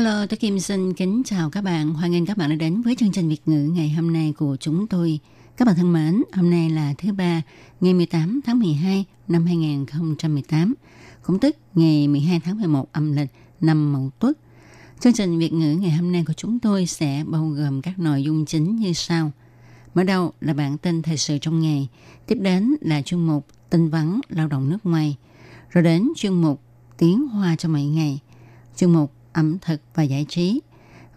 Hello, tôi Kim xin kính chào các bạn. Hoan nghênh các bạn đã đến với chương trình Việt ngữ ngày hôm nay của chúng tôi. Các bạn thân mến, hôm nay là thứ ba, ngày 18 tháng 12 năm 2018, cũng tức ngày 12 tháng 11 âm lịch năm Mậu Tuất. Chương trình Việt ngữ ngày hôm nay của chúng tôi sẽ bao gồm các nội dung chính như sau. Mở đầu là bản tin thời sự trong ngày, tiếp đến là chuyên mục tin vắn lao động nước ngoài, rồi đến chuyên mục tiếng hoa cho mỗi ngày, chuyên mục ẩm thực và giải trí.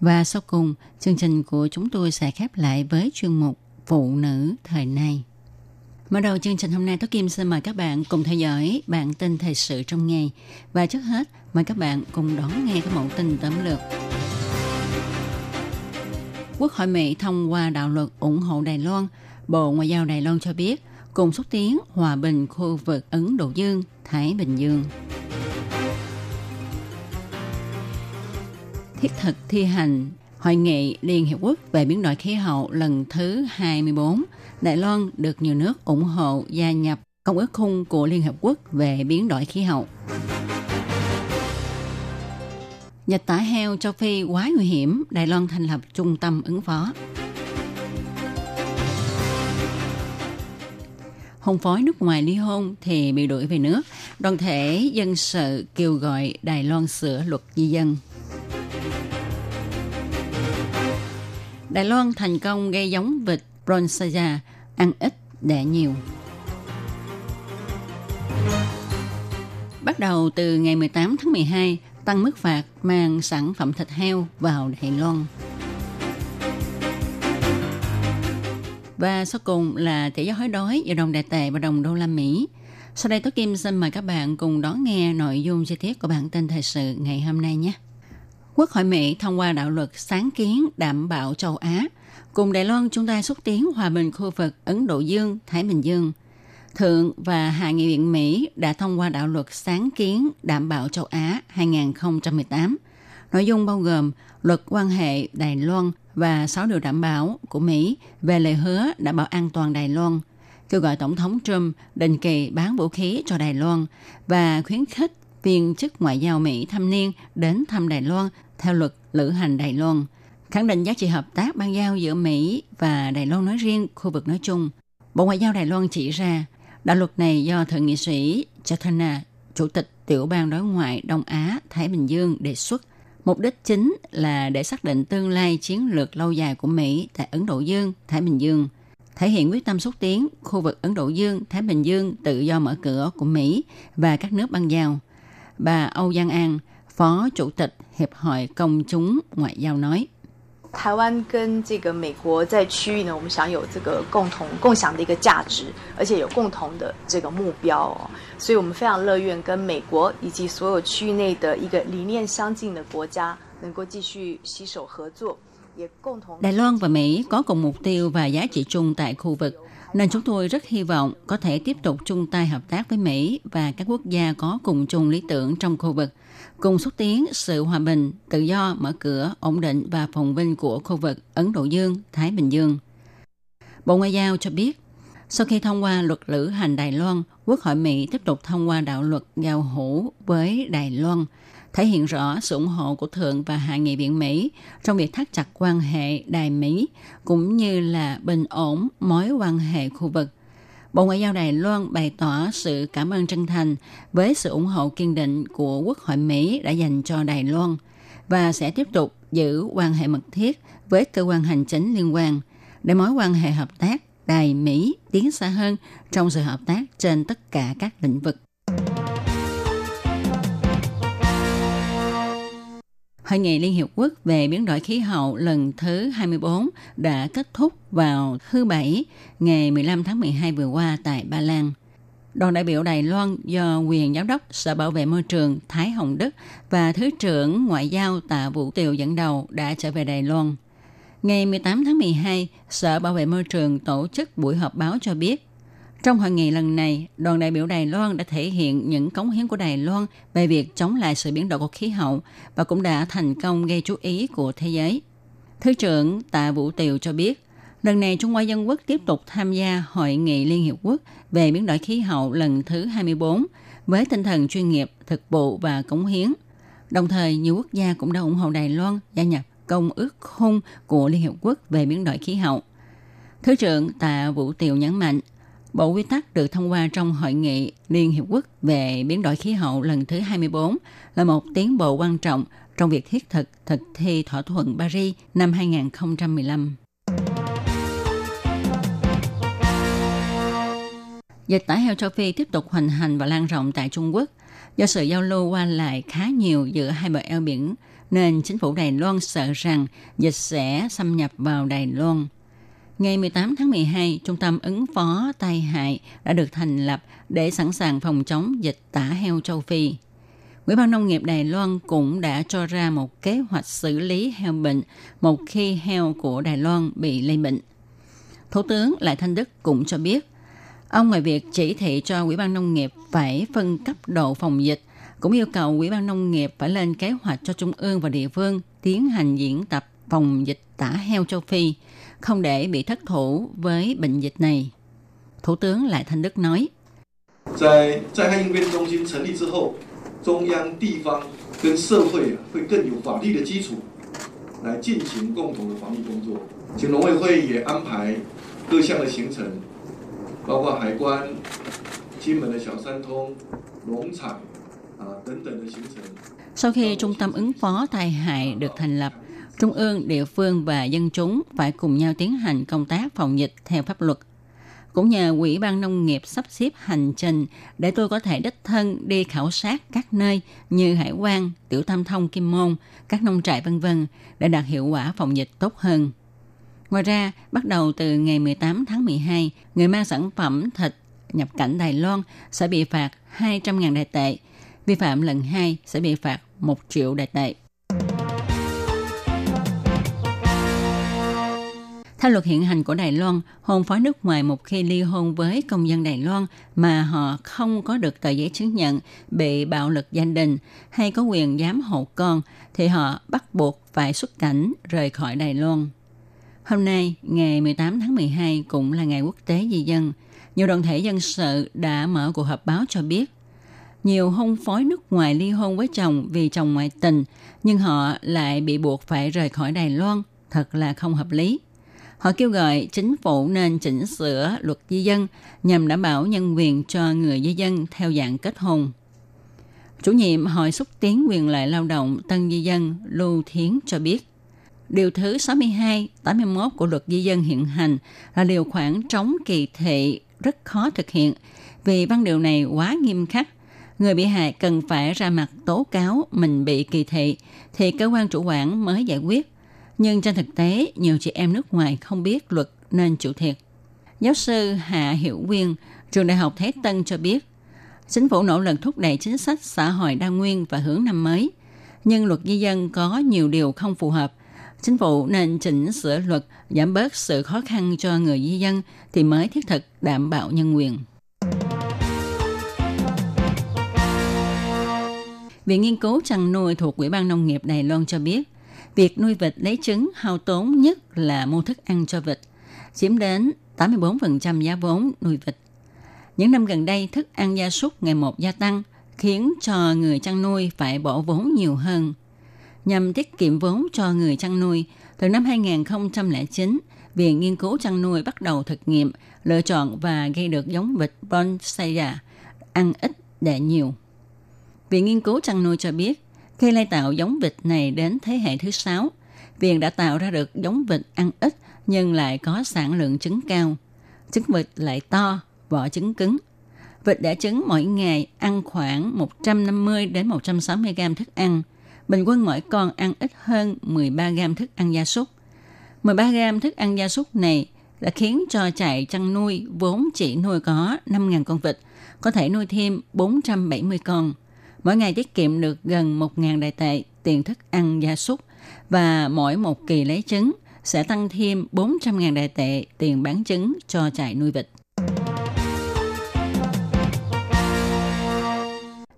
Và sau cùng, chương trình của chúng tôi sẽ khép lại với chuyên mục Phụ nữ thời nay. Mở đầu chương trình hôm nay, Tố Kim xin mời các bạn cùng theo dõi bản tin thời sự trong ngày. Và trước hết, mời các bạn cùng đón nghe các mẫu tin tóm lược. Quốc hội Mỹ thông qua đạo luật ủng hộ Đài Loan. Bộ Ngoại giao Đài Loan cho biết cùng xúc tiến hòa bình khu vực Ấn Độ Dương, Thái Bình Dương. Thiết thực thi hành Hội nghị Liên Hiệp Quốc về biến đổi khí hậu lần thứ 24, Đài Loan được nhiều nước ủng hộ gia nhập Công ước khung của Liên hiệp Quốc về biến đổi khí hậu. Dịch tả heo châu Phi quá nguy hiểm, Đài Loan thành lập trung tâm ứng phó. Hôn phối nước ngoài ly hôn thì bị đuổi về nước. Đoàn thể dân sự kêu gọi Đài Loan sửa luật di dân. Đài Loan thành công gây giống vịt Bronzaya ăn ít đẻ nhiều. Bắt đầu từ ngày 18 tháng 12, tăng mức phạt mang sản phẩm thịt heo vào Đài Loan. Và sau cùng là tỷ giá hối đói giữa đồng đại tệ và đồng đô la Mỹ. Sau đây Tố Kim xin mời các bạn cùng đón nghe nội dung chi tiết của bản tin thời sự ngày hôm nay nhé. Quốc hội Mỹ thông qua đạo luật sáng kiến đảm bảo châu Á, cùng Đài Loan chúng ta xúc tiến hòa bình khu vực Ấn Độ Dương, Thái Bình Dương. Thượng và Hạ nghị viện Mỹ đã thông qua đạo luật sáng kiến đảm bảo châu Á 2018. Nội dung bao gồm luật quan hệ Đài Loan và 6 điều đảm bảo của Mỹ về lời hứa đảm bảo an toàn Đài Loan, kêu gọi Tổng thống Trump định kỳ bán vũ khí cho Đài Loan và khuyến khích viên chức ngoại giao Mỹ thăm niên đến thăm Đài Loan theo luật lữ hành Đài Loan, khẳng định giá trị hợp tác ban giao giữa Mỹ và Đài Loan nói riêng, khu vực nói chung. Bộ Ngoại giao Đài Loan chỉ ra, đạo luật này do Thượng nghị sĩ Chathana, Chủ tịch Tiểu ban Đối ngoại Đông Á Thái Bình Dương đề xuất. Mục đích chính là để xác định tương lai chiến lược lâu dài của Mỹ tại Ấn Độ Dương, Thái Bình Dương, thể hiện quyết tâm xúc tiến khu vực Ấn Độ Dương, Thái Bình Dương tự do mở cửa của Mỹ và các nước băng giao. Bà Âu Giang An, Phó Chủ tịch Hiệp hội Công chúng Ngoại giao nói. 台湾跟这个美国在区域呢，我们享有这个共同共享的一个价值，而且有共同的这个目标哦，所以我们非常乐愿跟美国以及所有区域内的一个理念相近的国家能够继续携手合作。 Đài Loan và Mỹ có cùng mục tiêu và giá trị chung tại khu vực, nên chúng tôi rất hy vọng có thể tiếp tục chung tay hợp tác với Mỹ và các quốc gia có cùng chung lý tưởng trong khu vực, cùng xúc tiến sự hòa bình, tự do, mở cửa, ổn định và phồn vinh của khu vực Ấn Độ Dương, Thái Bình Dương. Bộ Ngoại giao cho biết, sau khi thông qua luật lữ hành Đài Loan, Quốc hội Mỹ tiếp tục thông qua đạo luật giao hữu với Đài Loan, thể hiện rõ sự ủng hộ của Thượng và Hạ nghị viện Mỹ trong việc thắt chặt quan hệ Đài Mỹ, cũng như là bình ổn mối quan hệ khu vực. Bộ Ngoại giao Đài Loan bày tỏ sự cảm ơn chân thành với sự ủng hộ kiên định của Quốc hội Mỹ đã dành cho Đài Loan và sẽ tiếp tục giữ quan hệ mật thiết với cơ quan hành chính liên quan để mối quan hệ hợp tác Đài Mỹ tiến xa hơn trong sự hợp tác trên tất cả các lĩnh vực. Hội nghị Liên Hiệp Quốc về biến đổi khí hậu lần thứ 24 đã kết thúc vào thứ Bảy, ngày 15 tháng 12 vừa qua tại Ba Lan. Đoàn đại biểu Đài Loan do quyền giám đốc Sở Bảo vệ Môi trường Thái Hồng Đức và Thứ trưởng Ngoại giao Tạ Vũ Tiều dẫn đầu đã trở về Đài Loan. Ngày 18 tháng 12, Sở Bảo vệ Môi trường tổ chức buổi họp báo cho biết, trong hội nghị lần này, đoàn đại biểu Đài Loan đã thể hiện những cống hiến của Đài Loan về việc chống lại sự biến đổi của khí hậu và cũng đã thành công gây chú ý của thế giới. Thứ trưởng Tạ Vũ Tiều cho biết, lần này Trung Hoa Dân Quốc tiếp tục tham gia Hội nghị Liên Hiệp Quốc về biến đổi khí hậu lần thứ 24 với tinh thần chuyên nghiệp, thực vụ và cống hiến. Đồng thời, nhiều quốc gia cũng đã ủng hộ Đài Loan gia nhập Công ước khung của Liên Hiệp Quốc về biến đổi khí hậu. Thứ trưởng Tạ Vũ Tiều nhấn mạnh, Bộ quy tắc được thông qua trong Hội nghị Liên Hiệp Quốc về biến đổi khí hậu lần thứ 24 là một tiến bộ quan trọng trong việc thiết thực thực thi thỏa thuận Paris năm 2015. Dịch tả heo châu Phi tiếp tục hoành hành và lan rộng tại Trung Quốc. Do sự giao lưu qua lại khá nhiều giữa hai bờ eo biển, nên chính phủ Đài Loan sợ rằng dịch sẽ xâm nhập vào Đài Loan. Ngày 18 tháng 12, Trung tâm ứng phó tai hại đã được thành lập để sẵn sàng phòng chống dịch tả heo châu Phi. Ủy ban Nông nghiệp Đài Loan cũng đã cho ra một kế hoạch xử lý heo bệnh một khi heo của Đài Loan bị lây bệnh. Thủ tướng Lại Thanh Đức cũng cho biết, ông ngoài việc chỉ thị cho Ủy ban Nông nghiệp phải phân cấp độ phòng dịch, cũng yêu cầu Ủy ban Nông nghiệp phải lên kế hoạch cho Trung ương và địa phương tiến hành diễn tập phòng dịch tả heo châu Phi, không để bị thất thủ với bệnh dịch này. Thủ tướng Lại Thanh Đức nói. Sau khi trung tâm ứng phó tai hại được thành lập, Trung ương, địa phương và dân chúng phải cùng nhau tiến hành công tác phòng dịch theo pháp luật. Cũng nhờ Ủy ban Nông nghiệp sắp xếp hành trình để tôi có thể đích thân đi khảo sát các nơi như Hải quan, Tiểu Tam Thông, Kim Môn, các nông trại vân vân để đạt hiệu quả phòng dịch tốt hơn. Ngoài ra, bắt đầu từ ngày 18 tháng 12, người mang sản phẩm thịt nhập cảnh Đài Loan sẽ bị phạt 200.000 đại tệ. Vi phạm lần 2 sẽ bị phạt 1 triệu đại tệ. Theo luật hiện hành của Đài Loan, hôn phối nước ngoài một khi ly hôn với công dân Đài Loan mà họ không có được tờ giấy chứng nhận bị bạo lực gia đình hay có quyền giám hộ con thì họ bắt buộc phải xuất cảnh rời khỏi Đài Loan. Hôm nay, ngày 18 tháng 12 cũng là ngày quốc tế di dân. Nhiều đoàn thể dân sự đã mở cuộc họp báo cho biết nhiều hôn phối nước ngoài ly hôn với chồng vì chồng ngoại tình, nhưng họ lại bị buộc phải rời khỏi Đài Loan, thật là không hợp lý. Họ kêu gọi chính phủ nên chỉnh sửa luật di dân nhằm đảm bảo nhân quyền cho người di dân theo dạng kết hôn. Chủ nhiệm Hội xúc tiến quyền lợi lao động Tân Di dân Lưu Thiến cho biết, Điều thứ 62, 81 của luật di dân hiện hành là điều khoản chống kỳ thị rất khó thực hiện vì văn điều này quá nghiêm khắc. Người bị hại cần phải ra mặt tố cáo mình bị kỳ thị thì cơ quan chủ quản mới giải quyết. Nhưng trên thực tế, nhiều chị em nước ngoài không biết luật nên chịu thiệt. Giáo sư Hạ Hiểu Quyên, trường đại học Thế Tân cho biết, chính phủ nỗ lực thúc đẩy chính sách xã hội đa nguyên và hướng năm mới. Nhưng luật di dân có nhiều điều không phù hợp. Chính phủ nên chỉnh sửa luật giảm bớt sự khó khăn cho người di dân thì mới thiết thực đảm bảo nhân quyền. Viện Nghiên cứu chăn nuôi thuộc Ủy ban Nông nghiệp Đài Loan cho biết, việc nuôi vịt lấy trứng hao tốn nhất là mua thức ăn cho vịt, chiếm đến 84% giá vốn nuôi vịt. Những năm gần đây, thức ăn gia súc ngày một gia tăng, khiến cho người chăn nuôi phải bỏ vốn nhiều hơn. Nhằm tiết kiệm vốn cho người chăn nuôi, từ năm 2009, Viện Nghiên cứu chăn nuôi bắt đầu thực nghiệm, lựa chọn và gây được giống vịt Bonsaya, ăn ít đẻ nhiều. Viện Nghiên cứu chăn nuôi cho biết, khi lai tạo giống vịt này đến thế hệ thứ sáu, viện đã tạo ra được giống vịt ăn ít nhưng lại có sản lượng trứng cao. Trứng vịt lại to, vỏ trứng cứng. Vịt đẻ trứng mỗi ngày ăn khoảng 150 đến 160 gram thức ăn. Bình quân mỗi con ăn ít hơn 13 gram thức ăn gia súc. 13 gram thức ăn gia súc này đã khiến cho trại chăn nuôi vốn chỉ nuôi có 5.000 con vịt có thể nuôi thêm 470 con. Mỗi ngày tiết kiệm được gần 1.000 đại tệ tiền thức ăn gia súc và mỗi một kỳ lấy trứng sẽ tăng thêm 400.000 đại tệ tiền bán trứng cho trại nuôi vịt.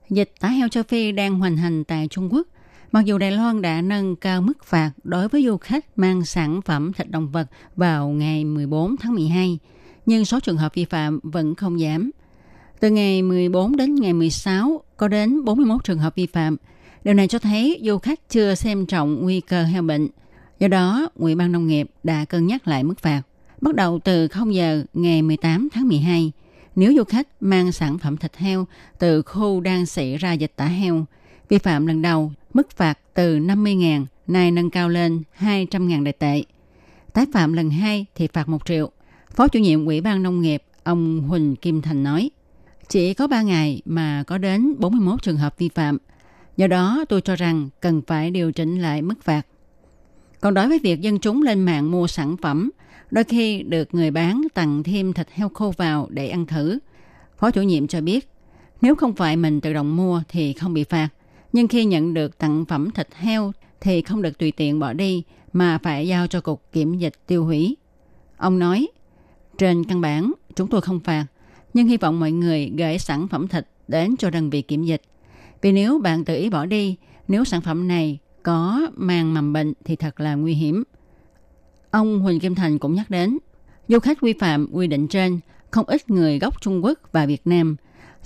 Dịch tả heo châu Phi đang hoành hành tại Trung Quốc. Mặc dù Đài Loan đã nâng cao mức phạt đối với du khách mang sản phẩm thịt động vật vào ngày 14 tháng 12, nhưng số trường hợp vi phạm vẫn không giảm. Từ ngày 14 đến ngày 16 có đến 41 trường hợp vi phạm. Điều này cho thấy du khách chưa xem trọng nguy cơ heo bệnh. Do đó, Ủy ban Nông nghiệp đã cân nhắc lại mức phạt. Bắt đầu từ 0 giờ ngày 18 tháng 12, nếu du khách mang sản phẩm thịt heo từ khu đang xảy ra dịch tả heo, vi phạm lần đầu, mức phạt từ 50.000 nay nâng cao lên 200.000 đại tệ. Tái phạm lần hai thì phạt 1 triệu. Phó chủ nhiệm Ủy ban Nông nghiệp ông Huỳnh Kim Thành nói, chỉ có 3 ngày mà có đến 41 trường hợp vi phạm. Do đó tôi cho rằng cần phải điều chỉnh lại mức phạt. Còn đối với việc dân chúng lên mạng mua sản phẩm, đôi khi được người bán tặng thêm thịt heo khô vào để ăn thử. Phó chủ nhiệm cho biết, nếu không phải mình tự động mua thì không bị phạt. Nhưng khi nhận được tặng phẩm thịt heo thì không được tùy tiện bỏ đi mà phải giao cho cục kiểm dịch tiêu hủy. Ông nói, trên căn bản chúng tôi không phạt, nhưng hy vọng mọi người gửi sản phẩm thịt đến cho đơn vị kiểm dịch. Vì nếu bạn tự ý bỏ đi, nếu sản phẩm này có mang mầm bệnh thì thật là nguy hiểm. Ông Huỳnh Kim Thành cũng nhắc đến, du khách vi phạm quy định trên, không ít người gốc Trung Quốc và Việt Nam,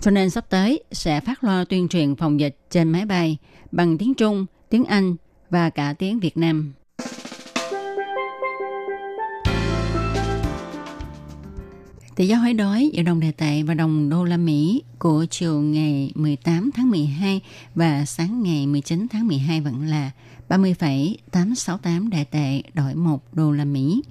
cho nên sắp tới sẽ phát loa tuyên truyền phòng dịch trên máy bay bằng tiếng Trung, tiếng Anh và cả tiếng Việt Nam. Tỷ giá hối đoái giữa đồng đề tệ và đồng đô la Mỹ của chiều ngày 18 tháng 12 và sáng ngày 19 tháng 12 vẫn là 30,868 đại tệ đổi 1 đô la Mỹ.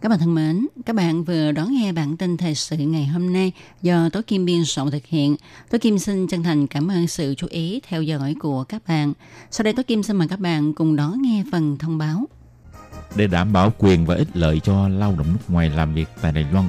Các bạn thân mến, các bạn vừa đón nghe bản tin thời sự ngày hôm nay do Tố Kim biên soạn thực hiện. Tố Kim xin chân thành cảm ơn sự chú ý theo dõi của các bạn. Sau đây Tố Kim xin mời các bạn cùng đón nghe phần thông báo. Để đảm bảo quyền và ích lợi cho lao động nước ngoài làm việc tại Đài Loan,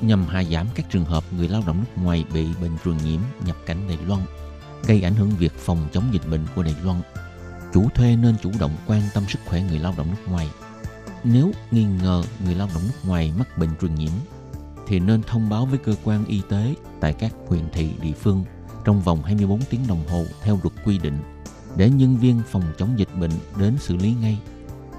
nhằm hạ giảm các trường hợp người lao động nước ngoài bị bệnh truyền nhiễm nhập cảnh Đài Loan, gây ảnh hưởng việc phòng chống dịch bệnh của Đài Loan. Chủ thuê nên chủ động quan tâm sức khỏe người lao động nước ngoài. Nếu nghi ngờ người lao động nước ngoài mắc bệnh truyền nhiễm, thì nên thông báo với cơ quan y tế tại các huyện thị địa phương trong vòng 24 tiếng đồng hồ theo luật quy định để nhân viên phòng chống dịch bệnh đến xử lý ngay.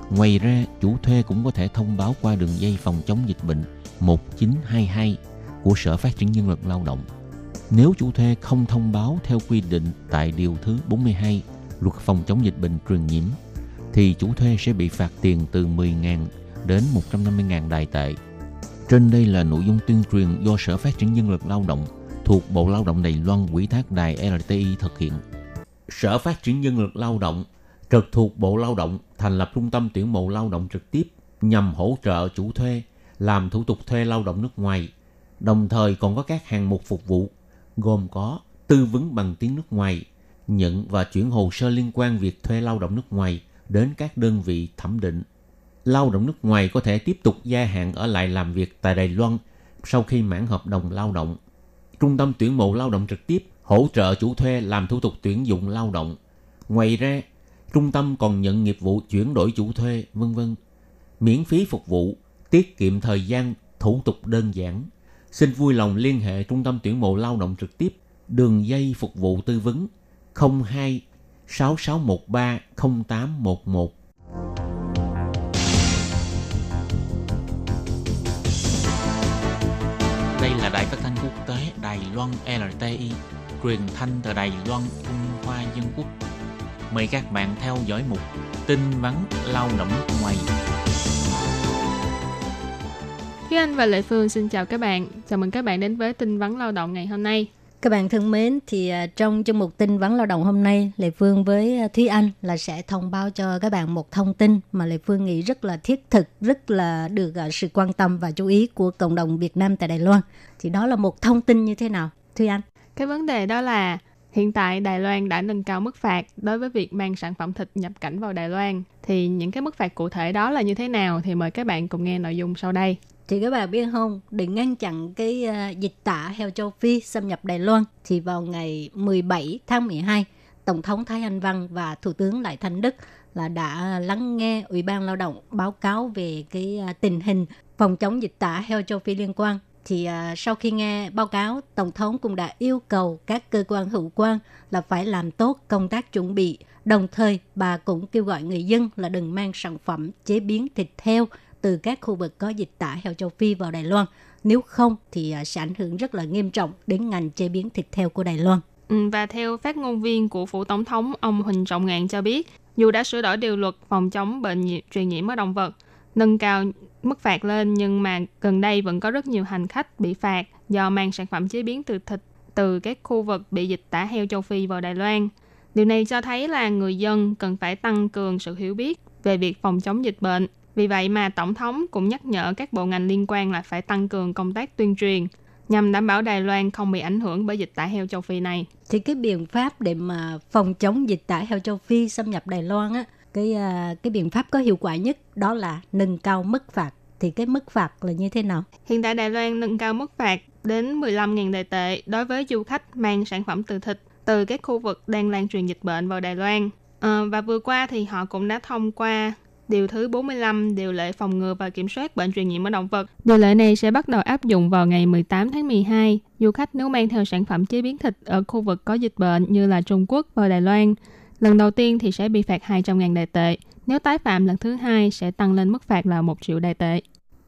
Ngoài ra, chủ thuê cũng có thể thông báo qua đường dây phòng chống dịch bệnh 1922 của Sở Phát triển Nhân lực Lao động. Nếu chủ thuê không thông báo theo quy định tại Điều thứ 42 Luật phòng chống dịch bệnh truyền nhiễm, thì chủ thuê sẽ bị phạt tiền từ 10.000 đến 150.000 đài tệ. Trên đây là nội dung tuyên truyền do Sở Phát triển Nhân lực Lao động thuộc Bộ Lao động Đài Loan quỹ thác đài RTI thực hiện. Sở Phát triển Nhân lực Lao động trực thuộc Bộ Lao động thành lập trung tâm tuyển mộ lao động trực tiếp nhằm hỗ trợ chủ thuê làm thủ tục thuê lao động nước ngoài, đồng thời còn có các hạng mục phục vụ gồm có tư vấn bằng tiếng nước ngoài, nhận và chuyển hồ sơ liên quan việc thuê lao động nước ngoài đến các đơn vị thẩm định. Lao động nước ngoài có thể tiếp tục gia hạn ở lại làm việc tại Đài Loan sau khi mãn hợp đồng lao động. Trung tâm tuyển mộ lao động trực tiếp hỗ trợ chủ thuê làm thủ tục tuyển dụng lao động. Ngoài ra, trung tâm còn nhận nghiệp vụ chuyển đổi chủ thuê, vân vân, miễn phí phục vụ tiết kiệm thời gian, thủ tục đơn giản. Xin vui lòng liên hệ Trung tâm tuyển mộ lao động trực tiếp Đường dây phục vụ tư vấn 02 6613 0811. Đây là đài phát thanh quốc tế Đài Loan LTI, truyền thanh từ Đài Loan, Trung Hoa Dân Quốc. Mời các bạn theo dõi mục tin vắn lao động nước ngoài. Thúy Anh và Lệ Phương xin chào các bạn. Chào mừng các bạn đến với tin vắn lao động ngày hôm nay. Các bạn thân mến, thì à, trong chương mục tin vắn lao động hôm nay, Lệ Phương với à, Thúy Anh là sẽ thông báo cho các bạn một thông tin mà Lệ Phương nghĩ rất là thiết thực, rất là được à, sự quan tâm và chú ý của cộng đồng Việt Nam tại Đài Loan. Thì đó là một thông tin như thế nào? Thúy Anh. Cái vấn đề đó là hiện tại Đài Loan đã nâng cao mức phạt đối với việc mang sản phẩm thịt nhập cảnh vào Đài Loan. Thì những cái mức phạt cụ thể đó là như thế nào thì mời các bạn cùng nghe nội dung sau đây. Thì các bạn biết không, để ngăn chặn cái uh, dịch tả heo châu Phi xâm nhập Đài Loan, thì vào ngày 17 tháng 12, Tổng thống Thái Anh Văn và Thủ tướng Lại Thanh Đức là đã lắng nghe Ủy ban Lao động báo cáo về cái uh, tình hình phòng chống dịch tả heo châu Phi liên quan. Thì uh, sau khi nghe báo cáo, Tổng thống cũng đã yêu cầu các cơ quan hữu quan là phải làm tốt công tác chuẩn bị. Đồng thời, bà cũng kêu gọi người dân là đừng mang sản phẩm chế biến thịt heo từ các khu vực có dịch tả heo châu Phi vào Đài Loan. Nếu không thì à, sẽ ảnh hưởng rất là nghiêm trọng đến ngành chế biến thịt heo của Đài Loan. Ừ, và theo phát ngôn viên của phủ tổng thống ông Huỳnh Trọng Ngạn cho biết, dù đã sửa đổi điều luật phòng chống bệnh nhiệt, truyền nhiễm ở động vật, nâng cao mức phạt lên nhưng mà gần đây vẫn có rất nhiều hành khách bị phạt do mang sản phẩm chế biến từ thịt từ các khu vực bị dịch tả heo châu Phi vào Đài Loan. Điều này cho thấy là người dân cần phải tăng cường sự hiểu biết về việc phòng chống dịch bệnh vì vậy mà Tổng thống cũng nhắc nhở các bộ ngành liên quan là phải tăng cường công tác tuyên truyền nhằm đảm bảo Đài Loan không bị ảnh hưởng bởi dịch tả heo châu Phi này. Thì cái biện pháp để mà phòng chống dịch tả heo châu Phi xâm nhập Đài Loan á, cái à, cái biện pháp có hiệu quả nhất đó là nâng cao mức phạt. Thì cái mức phạt là như thế nào? Hiện tại Đài Loan nâng cao mức phạt đến 15.000 đại tệ đối với du khách mang sản phẩm từ thịt từ các khu vực đang lan truyền dịch bệnh vào Đài Loan. À, và vừa qua thì họ cũng đã thông qua Điều thứ 45, điều lệ phòng ngừa và kiểm soát bệnh truyền nhiễm ở động vật. Điều lệ này sẽ bắt đầu áp dụng vào ngày 18 tháng 12. Du khách nếu mang theo sản phẩm chế biến thịt ở khu vực có dịch bệnh như là Trung Quốc và Đài Loan, lần đầu tiên thì sẽ bị phạt 200.000 đại tệ. Nếu tái phạm lần thứ hai sẽ tăng lên mức phạt là 1 triệu đại tệ.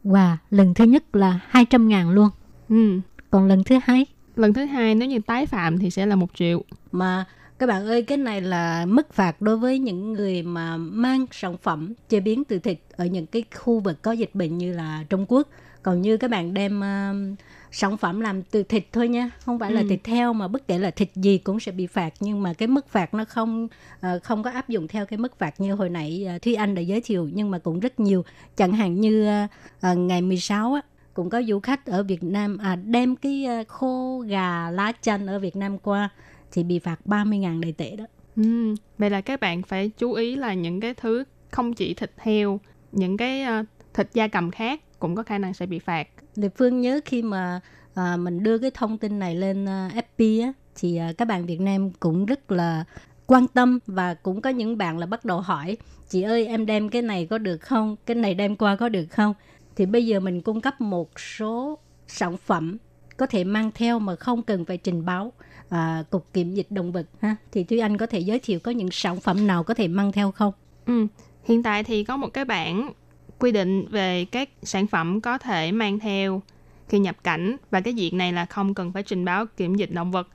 Wow, lần thứ nhất là 200.000 luôn. Ừ. Còn lần thứ hai? Lần thứ hai nếu như tái phạm thì sẽ là 1 triệu. Mà các bạn ơi, cái này là mức phạt đối với những người mà mang sản phẩm chế biến từ thịt ở những cái khu vực có dịch bệnh như là Trung Quốc. Còn như các bạn đem uh, sản phẩm làm từ thịt thôi nha, không phải ừ. là thịt heo mà bất kể là thịt gì cũng sẽ bị phạt nhưng mà cái mức phạt nó không uh, không có áp dụng theo cái mức phạt như hồi nãy uh, Thúy Anh đã giới thiệu nhưng mà cũng rất nhiều. Chẳng hạn như uh, uh, ngày 16 á cũng có du khách ở Việt Nam à, đem cái uh, khô gà lá chanh ở Việt Nam qua thì bị phạt 30.000 đại tệ đó. Ừ, vậy là các bạn phải chú ý là những cái thứ không chỉ thịt heo, những cái uh, thịt da cầm khác cũng có khả năng sẽ bị phạt. Lê Phương nhớ khi mà uh, mình đưa cái thông tin này lên uh, FP á, thì uh, các bạn Việt Nam cũng rất là quan tâm và cũng có những bạn là bắt đầu hỏi chị ơi em đem cái này có được không cái này đem qua có được không thì bây giờ mình cung cấp một số sản phẩm có thể mang theo mà không cần phải trình báo à, cục kiểm dịch động vật ha thì Thúy Anh có thể giới thiệu có những sản phẩm nào có thể mang theo không? Ừ, hiện tại thì có một cái bảng quy định về các sản phẩm có thể mang theo khi nhập cảnh và cái diện này là không cần phải trình báo kiểm dịch động vật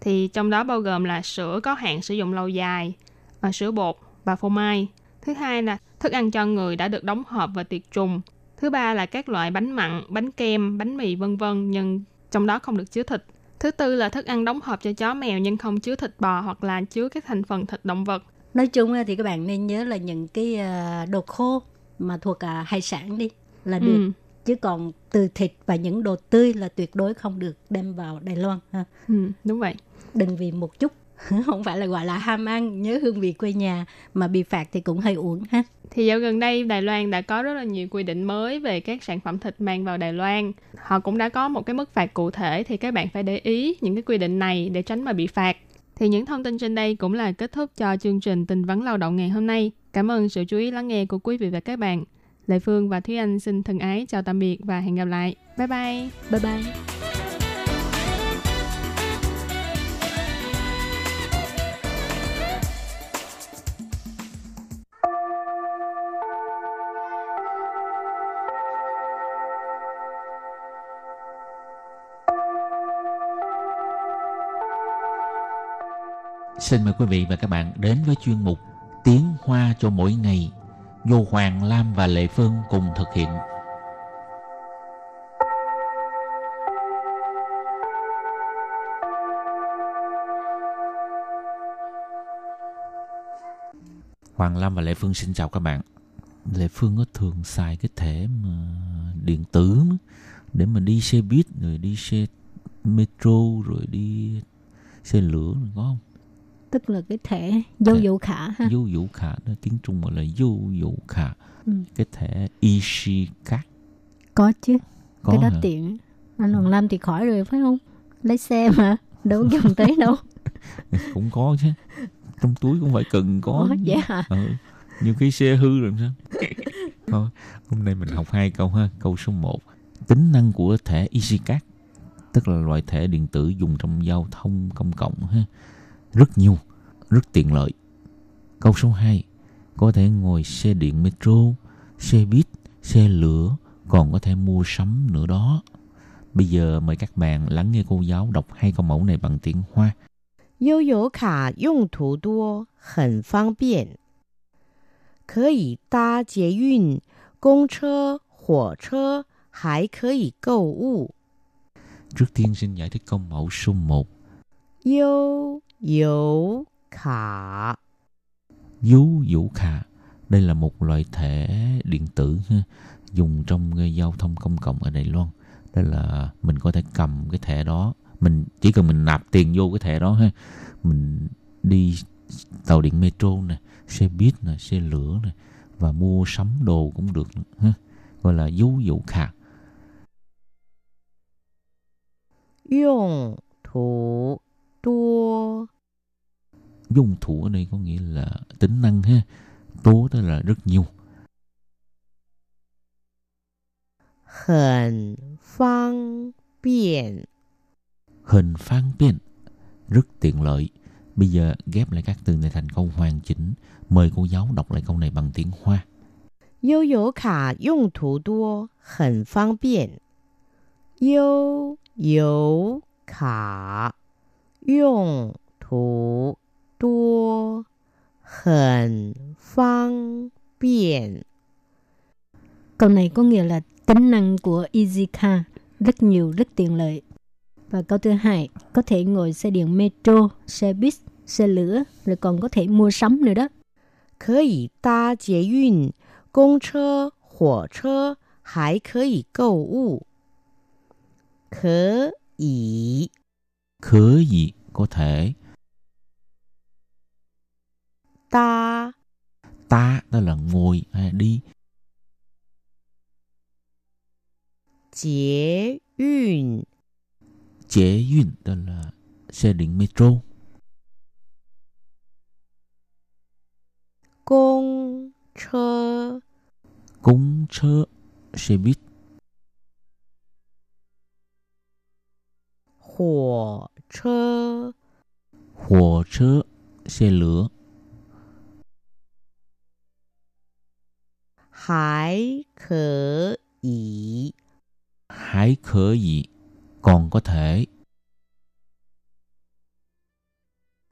thì trong đó bao gồm là sữa có hạn sử dụng lâu dài, à, sữa bột và phô mai. Thứ hai là thức ăn cho người đã được đóng hộp và tiệt trùng. Thứ ba là các loại bánh mặn, bánh kem, bánh mì vân vân nhưng trong đó không được chứa thịt. Thứ tư là thức ăn đóng hộp cho chó mèo nhưng không chứa thịt bò hoặc là chứa các thành phần thịt động vật. Nói chung thì các bạn nên nhớ là những cái à, đồ khô mà thuộc cả hải sản đi là được. Ừ. Chứ còn từ thịt và những đồ tươi là tuyệt đối không được đem vào Đài Loan ha. Ừ, đúng vậy. Đừng vì một chút không phải là gọi là ham ăn nhớ hương vị quê nhà mà bị phạt thì cũng hơi uổng ha thì dạo gần đây, Đài Loan đã có rất là nhiều quy định mới về các sản phẩm thịt mang vào Đài Loan họ cũng đã có một cái mức phạt cụ thể thì các bạn phải để ý những cái quy định này để tránh mà bị phạt thì những thông tin trên đây cũng là kết thúc cho chương trình tình vấn lao động ngày hôm nay cảm ơn sự chú ý lắng nghe của quý vị và các bạn Lệ Phương và Thúy Anh xin thân ái chào tạm biệt và hẹn gặp lại. Bye bye. Bye bye. Xin mời quý vị và các bạn đến với chuyên mục Tiếng Hoa cho mỗi ngày, do Hoàng Lam và Lệ Phương cùng thực hiện. Hoàng Lam và Lệ Phương xin chào các bạn. Lệ Phương có thường xài cái thẻ mà điện tử để mà đi xe buýt, rồi đi xe metro, rồi đi xe lửa, có không? Tức là cái thẻ Thẻ- dụ khả ha Dấu dụ khả đó tiếng Trung gọi là dấu dụ khả. Ừ. Cái thẻ Ishi card có chứ có cái đó hả? tiện anh Hoàng Lam thì khỏi rồi phải không lấy xe mà đâu dùng tới đâu cũng có chứ. Trong túi cũng phải cần có. Ủa, vậy hả Ừ. Nhiều khi xe hư rồi sao? Thôi, hôm nay mình học hai câu ha. Câu số 1. Tính năng của thẻ EasyCard tức là loại thẻ điện tử dùng trong giao thông công cộng ha rất nhiều, rất tiện lợi. Câu số 2, có thể ngồi xe điện metro, xe buýt, xe lửa, còn có thể mua sắm nữa đó. Bây giờ mời các bạn lắng nghe cô giáo đọc hai câu mẫu này bằng tiếng Hoa. Yêu yếu cả dùng thủ đua, hẳn phương tiện. Có thể đa chế yun, công chơ, hỏa chơ, hãy có thể cầu. Trước tiên xin giải thích câu mẫu số 1. Yêu dấu khả. Dấu vũ khả. Đây là một loại thẻ điện tử ha, dùng trong giao thông công cộng ở Đài Loan. Đó là mình có thể cầm cái thẻ đó mình chỉ cần mình nạp tiền vô cái thẻ đó ha. Mình đi tàu điện metro nè xe buýt nè xe lửa nè và mua sắm đồ cũng được ha gọi là dấu dụ khả. Dùng thủ tua dung thủ ở đây có nghĩa là tính năng ha. Tố tức là rất nhiều. Hẳn phong biện Hình phong biện Rất tiện lợi. Bây giờ ghép lại các từ này thành câu hoàn chỉnh. Mời cô giáo đọc lại câu này bằng tiếng Hoa. Yêu yếu cả dụng thủ đua, hẳn phang biện. Yêu yếu cả dụng thủ 多，很方便。 câu này có nghĩa là tính năng của EasyCar rất nhiều rất tiện lợi và câu thứ hai có thể ngồi xe điện metro xe buýt xe lửa rồi còn có thể mua sắm nữa đó 可以搭捷运、公车、火车，还可以购物。可以 khớ gì có thể ta. Ta đó là ngồi hay đi. Chế yun. Chế yun đó là xe điện metro. Công chơ. Công chơ xe buýt. Hỏa chơ. Hỏa chơ xe lửa. 还可以 hãy khở gì còn có thể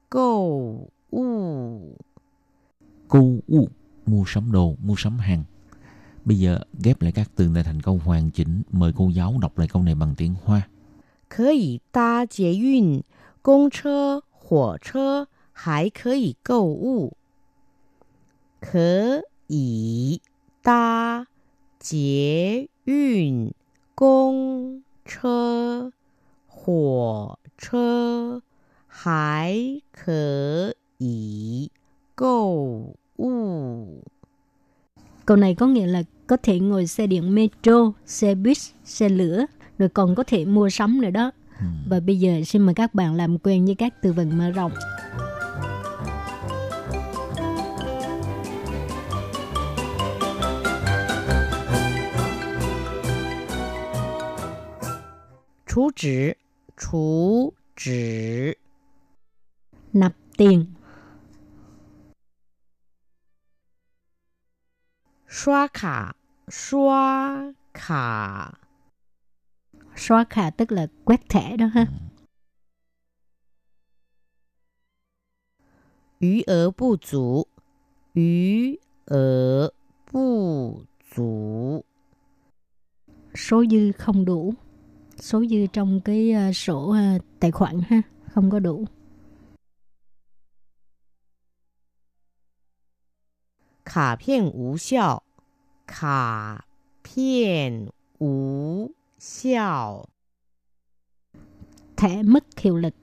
购物。 Cô u mua sắm đồ, mua sắm hàng. Bây giờ ghép lại các từ này thành câu hoàn chỉnh. Mời cô giáo đọc lại câu này bằng tiếng Hoa. 可以搭捷运、公车、火车，还可以购物。可以 搭捷运、公车、火车，还可以购物。 câu này có nghĩa là có thể ngồi xe điện metro xe buýt xe lửa rồi còn có thể mua sắm nữa đó và bây giờ xin mời các bạn làm quen với các từ vựng mở rộng Chú chỉ, chú chỉ. Nạp tiền. Xóa khả, xóa khả. Xóa khả tức là quét thẻ đó ha. Yu ớ bù chủ. Yu ớ bù chủ. Số dư không đủ số dư trong cái à, sổ à, tài khoản ha không có đủ 卡片无效，卡片无效， thẻ mất hiệu lực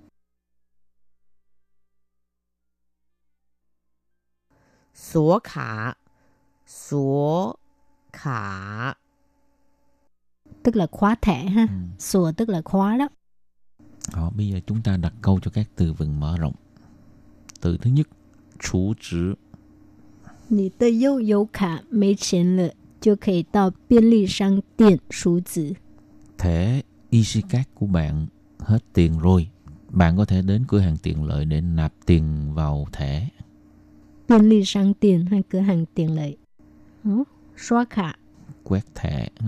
锁卡，锁卡， tức là khóa thẻ ha Ừ. sùa tức là khóa đó Đó, bây giờ chúng ta đặt câu cho các từ vựng mở rộng. Từ thứ nhất, chủ trữ, 你的悠游卡没钱了，就可以到便利商店赎值。 thẻ EasyCard của bạn hết tiền rồi. Bạn có thể đến cửa hàng tiện lợi để nạp tiền vào thẻ. 便利商店和cửa hàng tiện lợi. Ồ, xóa卡. quét thẻ. Ừ.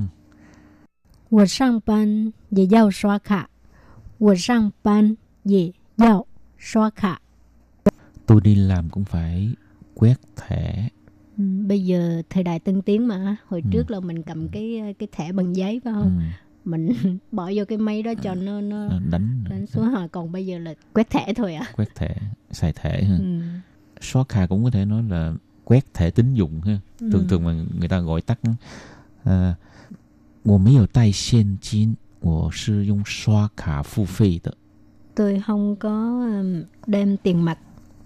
我上班也要刷卡。我上班也要刷卡。 Tôi đi làm cũng phải quét thẻ. Ừ, bây giờ thời đại tân tiến mà hồi Ừ. trước là mình cầm cái cái thẻ bằng giấy phải Ừ. không mình bỏ vô cái máy đó cho nó nó Ờ, Đánh, đánh xuống hồi còn bây giờ là quét thẻ thôi à quét thẻ, xài thẻ. ha. ừ. Xóa cà cũng có thể nói là quét thẻ tín dụng ha. Thường Ừ. thường mà người ta gọi tắt à, 我没有带现金，我是用刷卡付费的。 tôi không có um, đem tiền mặt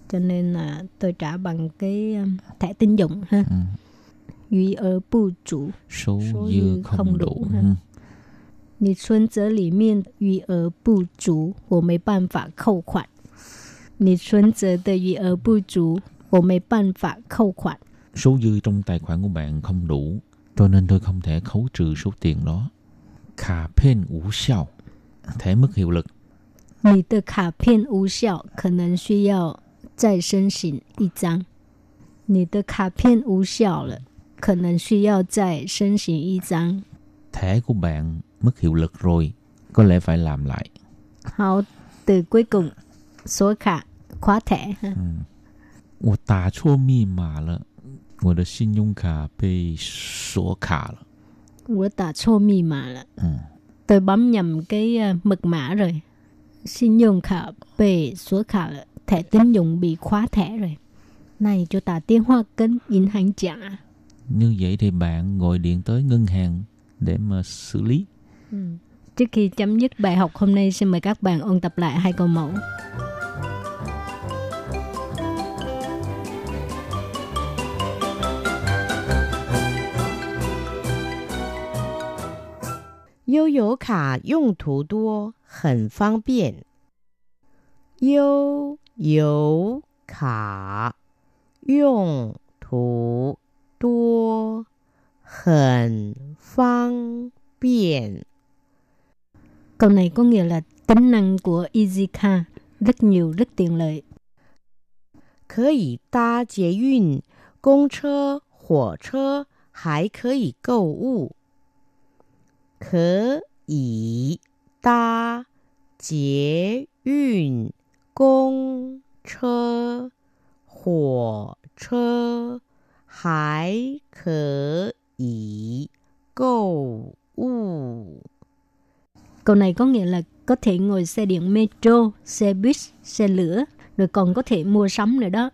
cho nên là tôi trả bằng cái um, thẻ tín dụng ha Ừ.余额不足 Số Số dư dư không, không đủ. đủ ha. Ừ. 你存折里面余额不足，我没办法扣款。你存折的余额不足，我没办法扣款。 Số dư trong tài khoản của bạn không đủ, cho nên tôi không thể khấu trừ số tiền đó.卡片无效, thẻ mất hiệu lực. 你的卡片无效，可能需要再申请一张。你的卡片无效了，可能需要再申请一张。 Thẻ của bạn mất hiệu lực rồi, có lẽ phải làm lại. 好，từ cuối cùng số卡khóa thẻ ha. 我打错密码了， 我的信用卡被锁卡了。我打错密码了。 Ừ. Tôi bấm nhầm cái ờ, mật mã rồi. Xin dùng卡 bị số卡了. Thẻ tín dụng bị khóa thẻ rồi. Này cho ta tiếng Hoa kênh in hàng trả. Như vậy thì bạn gọi điện tới ngân hàng để mà xử lý. Trước khi chấm dứt bài học hôm nay, xin mời các bạn ôn tập lại hai câu mẫu. 悠游卡用途多，很方便。悠游卡用途多，很方便。 Câu này có nghĩa là tính năng của EasyCard rất nhiều, rất tiện lợi. 可以搭捷运、公车、火车，还可以购物。 可以搭捷运、公车、火车，还可以购物。 Câu này có nghĩa là có thể ngồi xe điện metro, xe buýt, xe lửa, rồi còn có thể mua sắm nữa đó.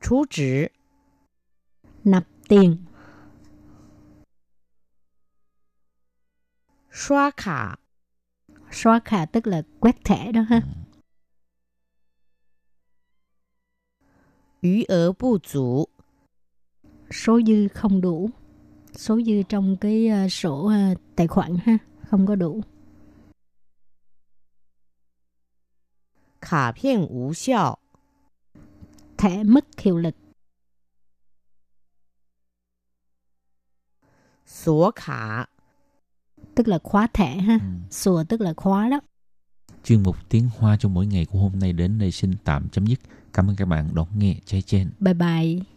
储值、 Nạp tiền, xóa khả. Xóa khả tức là quét thẻ đó ha. Ừ. Ý ở bù chủ Số dư không đủ. Số dư trong cái uh, sổ uh, tài khoản ha Không có đủ. Khả phiên ủ xiao. Thẻ mất hiệu lực. Sổ khả tức là khóa thẻ ha. Sùa tức là khóa đó. Chuyên mục tiếng Hoa cho mỗi ngày của hôm nay đến đây xin tạm chấm dứt. Cảm ơn các bạn đón nghe. Chai chen. Bye bye.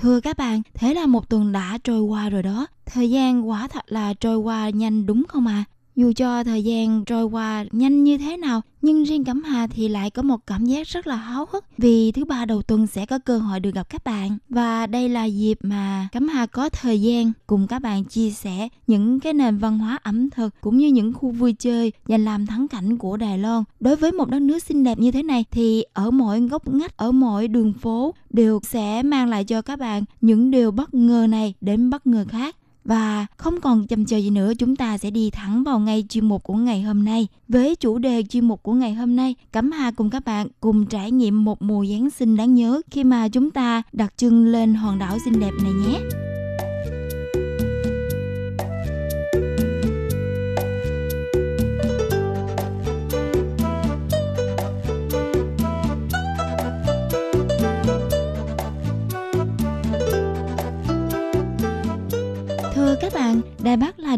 Thưa các bạn, thế là một tuần đã trôi qua rồi đó. Thời gian quả thật là trôi qua nhanh đúng không à? Dù cho thời gian trôi qua nhanh như thế nào, nhưng riêng Cẩm Hà thì lại có một cảm giác rất là háo hức vì thứ ba đầu tuần sẽ có cơ hội được gặp các bạn. Và đây là dịp mà Cẩm Hà có thời gian cùng các bạn chia sẻ những cái nền văn hóa ẩm thực cũng như những khu vui chơi dành làm thắng cảnh của Đài Loan. Đối với một đất nước xinh đẹp như thế này thì ở mỗi góc ngách, ở mỗi đường phố đều sẽ mang lại cho các bạn những điều bất ngờ này đến bất ngờ khác. Và không còn chậm chờ gì nữa, chúng ta sẽ đi thẳng vào ngay chuyên mục của ngày hôm nay. Với chủ đề chuyên mục của ngày hôm nay, Cẩm Hà cùng các bạn cùng trải nghiệm một mùa Giáng sinh đáng nhớ khi mà chúng ta đặt chân lên hòn đảo xinh đẹp này nhé.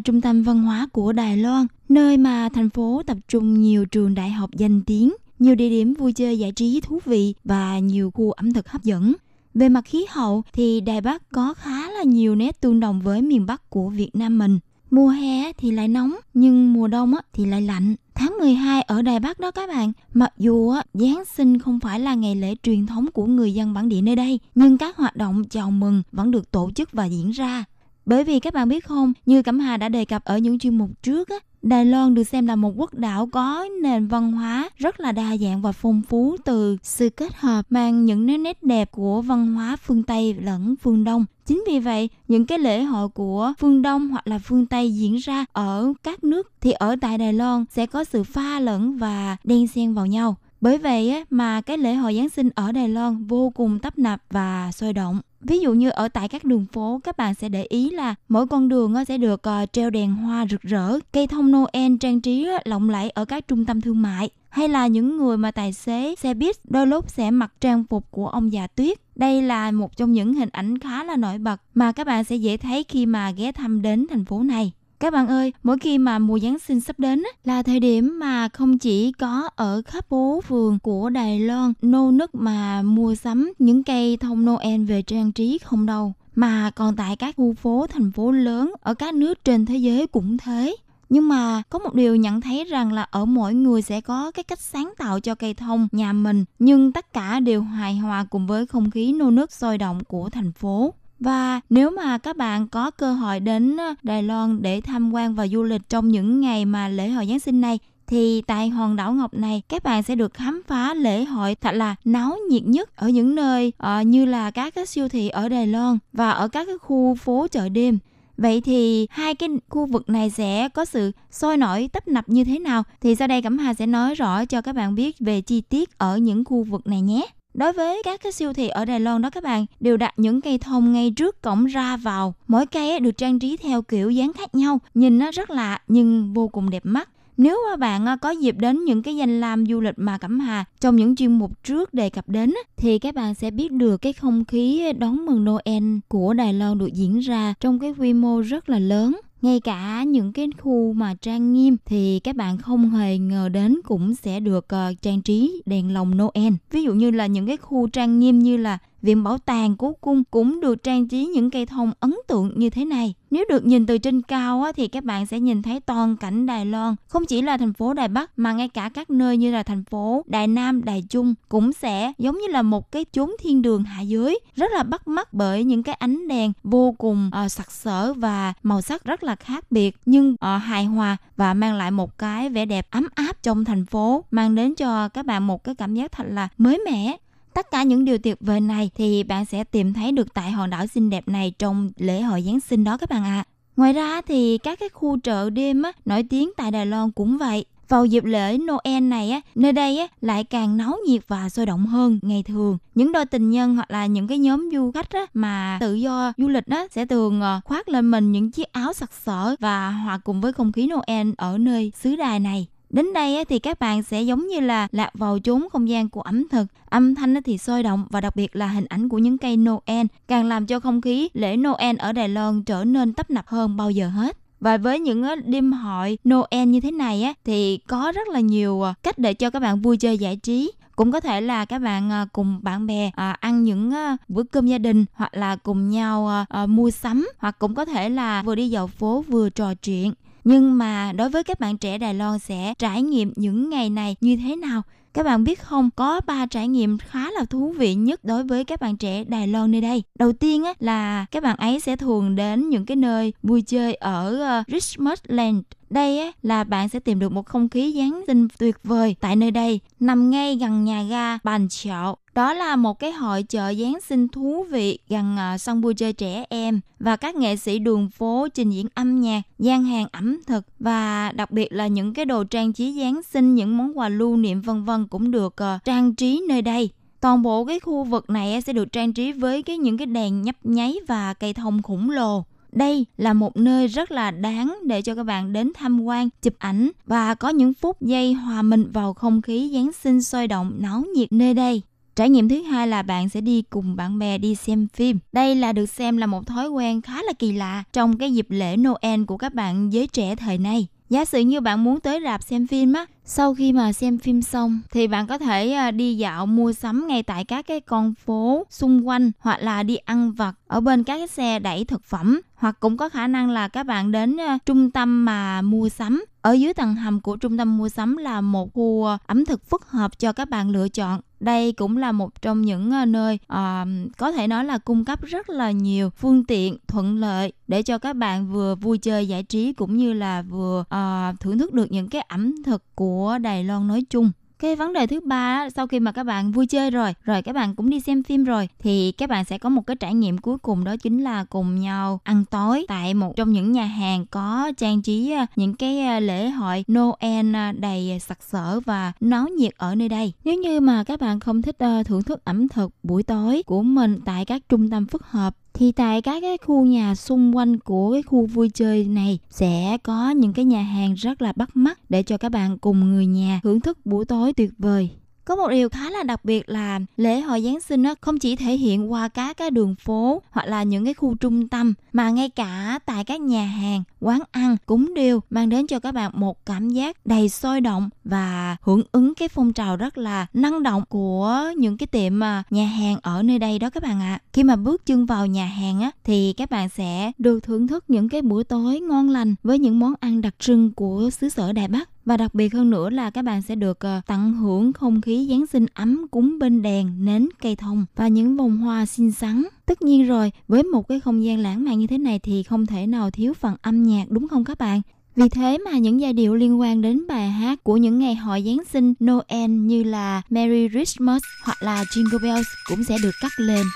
Trung tâm văn hóa của Đài Loan, nơi mà thành phố tập trung nhiều trường đại học danh tiếng, nhiều địa điểm vui chơi giải trí thú vị và nhiều khu ẩm thực hấp dẫn. Về mặt khí hậu thì Đài Bắc có khá là nhiều nét tương đồng với miền Bắc của Việt Nam mình. Mùa hè thì lại nóng, nhưng mùa đông thì lại lạnh. Tháng 12 ở Đài Bắc đó các bạn, mặc dù Giáng sinh không phải là ngày lễ truyền thống của người dân bản địa nơi đây, nhưng các hoạt động chào mừng vẫn được tổ chức và diễn ra. Bởi vì các bạn biết không, như Cẩm Hà đã đề cập ở những chuyên mục trước á, Đài Loan được xem là một quốc đảo có nền văn hóa rất là đa dạng và phong phú từ sự kết hợp mang những nét nét đẹp của văn hóa phương Tây lẫn phương Đông. Chính vì vậy, những cái lễ hội của phương Đông hoặc là phương Tây diễn ra ở các nước thì ở tại Đài Loan sẽ có sự pha lẫn và đen xen vào nhau. Bởi vậy mà cái lễ hội Giáng sinh ở Đài Loan vô cùng tấp nập và sôi động. Ví dụ như ở tại các đường phố các bạn sẽ để ý là mỗi con đường sẽ được ờ, treo đèn hoa rực rỡ, cây thông Noel trang trí lộng lẫy ở các trung tâm thương mại hay là những người mà tài xế xe buýt đôi lúc sẽ mặc trang phục của ông già tuyết. Đây là một trong những hình ảnh khá là nổi bật mà các bạn sẽ dễ thấy khi mà ghé thăm đến thành phố này. Các bạn ơi, mỗi khi mà mùa Giáng sinh sắp đến là thời điểm mà không chỉ có ở khắp phố phường của Đài Loan nô nức mà mua sắm những cây thông Noel về trang trí không đâu, mà còn tại các khu phố thành phố lớn ở các nước trên thế giới cũng thế. Nhưng mà có một điều nhận thấy rằng là ở mỗi người sẽ có cái cách sáng tạo cho cây thông nhà mình, nhưng tất cả đều hài hòa cùng với không khí nô nức sôi động của thành phố. Và nếu mà các bạn có cơ hội đến ờ, Đài Loan để tham quan và du lịch trong những ngày mà lễ hội Giáng sinh này thì tại hòn đảo Ngọc này các bạn sẽ được khám phá lễ hội thật là náo nhiệt nhất ở những nơi uh, như là các cái siêu thị ở Đài Loan và ở các cái khu phố chợ đêm. Vậy thì hai cái khu vực này sẽ có sự sôi nổi tấp nập như thế nào? Thì sau đây Cẩm Hà sẽ nói rõ cho các bạn biết về chi tiết ở những khu vực này nhé. Đối với các cái siêu thị ở Đài Loan đó các bạn đều đặt những cây thông ngay trước cổng ra vào. Mỗi cây được trang trí theo kiểu dáng khác nhau, nhìn nó rất lạ nhưng vô cùng đẹp mắt. Nếu mà bạn à, có dịp đến những cái danh lam du lịch mà Cẩm Hà trong những chuyên mục trước đề cập đến thì các bạn sẽ biết được cái không khí đón mừng Noel của Đài Loan được diễn ra trong cái quy mô rất là lớn ngay cả những cái khu mà trang nghiêm thì các bạn không hề ngờ đến cũng sẽ được uh, trang trí đèn lồng Noel. Ví dụ như là những cái khu trang nghiêm như là viện bảo tàng cố cung cũng được trang trí những cây thông ấn tượng như thế này. Nếu được nhìn từ trên cao á, thì các bạn sẽ nhìn thấy toàn cảnh Đài Loan. Không chỉ là thành phố Đài Bắc mà ngay cả các nơi như là thành phố Đài Nam, Đài Trung cũng sẽ giống như là một cái chốn thiên đường hạ giới. Rất là bắt mắt bởi những cái ánh đèn vô cùng uh, sặc sỡ và màu sắc rất là khác biệt nhưng uh, hài hòa và mang lại một cái vẻ đẹp ấm áp trong thành phố mang đến cho các bạn một cái cảm giác thật là mới mẻ Tất cả những điều tuyệt vời này thì bạn sẽ tìm thấy được tại hòn đảo xinh đẹp này trong lễ hội Giáng sinh đó các bạn ạ. À. Ngoài ra thì các cái khu chợ đêm á, nổi tiếng tại Đài Loan cũng vậy. vào dịp lễ Noel này á, nơi đây á lại càng náo nhiệt và sôi động hơn ngày thường. Những đôi tình nhân hoặc là những cái nhóm du khách á mà tự do du lịch á sẽ thường ờ, khoác lên mình những chiếc áo sặc sỡ và hòa cùng với không khí Noel ở nơi xứ đài này. Đến đây thì các bạn sẽ giống như là lạc vào chốn không gian của ẩm thực. Âm thanh thì sôi động và đặc biệt là hình ảnh của những cây Noel càng làm cho không khí lễ Noel ở Đài Loan trở nên tấp nập hơn bao giờ hết. Và với những đêm hội Noel như thế này á thì có rất là nhiều à, cách để cho các bạn vui chơi giải trí cũng có thể là các bạn à, cùng bạn bè à, ăn những bữa cơm gia đình hoặc là cùng nhau mua sắm hoặc cũng có thể là vừa đi dạo phố vừa trò chuyện nhưng mà đối với các bạn trẻ Đài Loan sẽ trải nghiệm những ngày này như thế nào? Các bạn biết không, có ba trải nghiệm khá là thú vị nhất đối với các bạn trẻ Đài Loan nơi đây. Đầu tiên á, là các bạn ấy sẽ thường đến những cái nơi vui chơi ở ờ, Richmond Land đây á, là bạn sẽ tìm được một không khí Giáng sinh tuyệt vời tại nơi đây, nằm ngay gần nhà ga Bàn Chợ. Đó là một cái hội chợ Giáng sinh thú vị gần uh, sân vui chơi trẻ em và các nghệ sĩ đường phố trình diễn âm nhạc, gian hàng ẩm thực và đặc biệt là những cái đồ trang trí Giáng sinh, những món quà lưu niệm vân vân cũng được uh, trang trí nơi đây toàn bộ cái khu vực này sẽ được trang trí với cái những cái đèn nhấp nháy và cây thông khổng lồ đây là một nơi rất là đáng để cho các bạn đến tham quan, chụp ảnh và có những phút giây hòa mình vào không khí Giáng sinh sôi động náo nhiệt nơi đây. Trải nghiệm thứ hai là bạn sẽ đi cùng bạn bè đi xem phim. Đây là được xem là một thói quen khá là kỳ lạ trong cái dịp lễ Noel của các bạn giới trẻ thời nay. Giả sử như bạn muốn tới rạp xem phim á, sau khi mà xem phim xong, thì bạn có thể à, đi dạo mua sắm ngay tại các cái con phố xung quanh, hoặc là đi ăn vặt ở bên các cái xe đẩy thực phẩm. Hoặc cũng có khả năng là các bạn đến à, trung tâm mà mua sắm. Ở dưới tầng hầm của trung tâm mua sắm là một khu à, ẩm thực phức hợp cho các bạn lựa chọn đây cũng là một trong những ờ, nơi uh, có thể nói là cung cấp rất là nhiều phương tiện thuận lợi để cho các bạn vừa vui chơi giải trí cũng như là vừa uh, thưởng thức được những cái ẩm thực của Đài Loan nói chung cái vấn đề thứ ba sau khi mà các bạn vui chơi rồi rồi các bạn cũng đi xem phim rồi, thì các bạn sẽ có một cái trải nghiệm cuối cùng, đó chính là cùng nhau ăn tối tại một trong những nhà hàng có trang trí ờ, những cái ờ, lễ hội Noel ờ, đầy sặc sỡ và náo nhiệt ở nơi đây. Nếu như mà các bạn không thích thưởng thức ẩm thực buổi tối của mình tại các trung tâm phức hợp thì tại các cái khu nhà xung quanh của cái khu vui chơi này sẽ có những cái nhà hàng rất là bắt mắt để cho các bạn cùng người nhà thưởng thức buổi tối tuyệt vời có một điều khá là đặc biệt là lễ hội Giáng sinh nó không chỉ thể hiện qua các cái đường phố hoặc là những cái khu trung tâm mà ngay cả tại các nhà hàng, quán ăn cũng đều mang đến cho các bạn một cảm giác đầy sôi động và hưởng ứng cái phong trào rất là năng động của những cái tiệm mà nhà hàng ở nơi đây đó các bạn ạ. À. Khi mà bước chân vào nhà hàng á thì các bạn sẽ được thưởng thức những cái bữa tối ngon lành với những món ăn đặc trưng của xứ sở Đài Bắc và đặc biệt hơn nữa là các bạn sẽ được ờ, tận hưởng không khí Giáng sinh ấm cúng bên đèn, nến, cây thông và những vòng hoa xinh xắn. Tất nhiên rồi, với một cái không gian lãng mạn như thế này thì không thể nào thiếu phần âm nhạc đúng không các bạn? Vì thế mà những giai điệu liên quan đến bài hát của những ngày hội Giáng sinh Noel như là Merry Christmas hoặc là Jingle Bells cũng sẽ được cắt lên.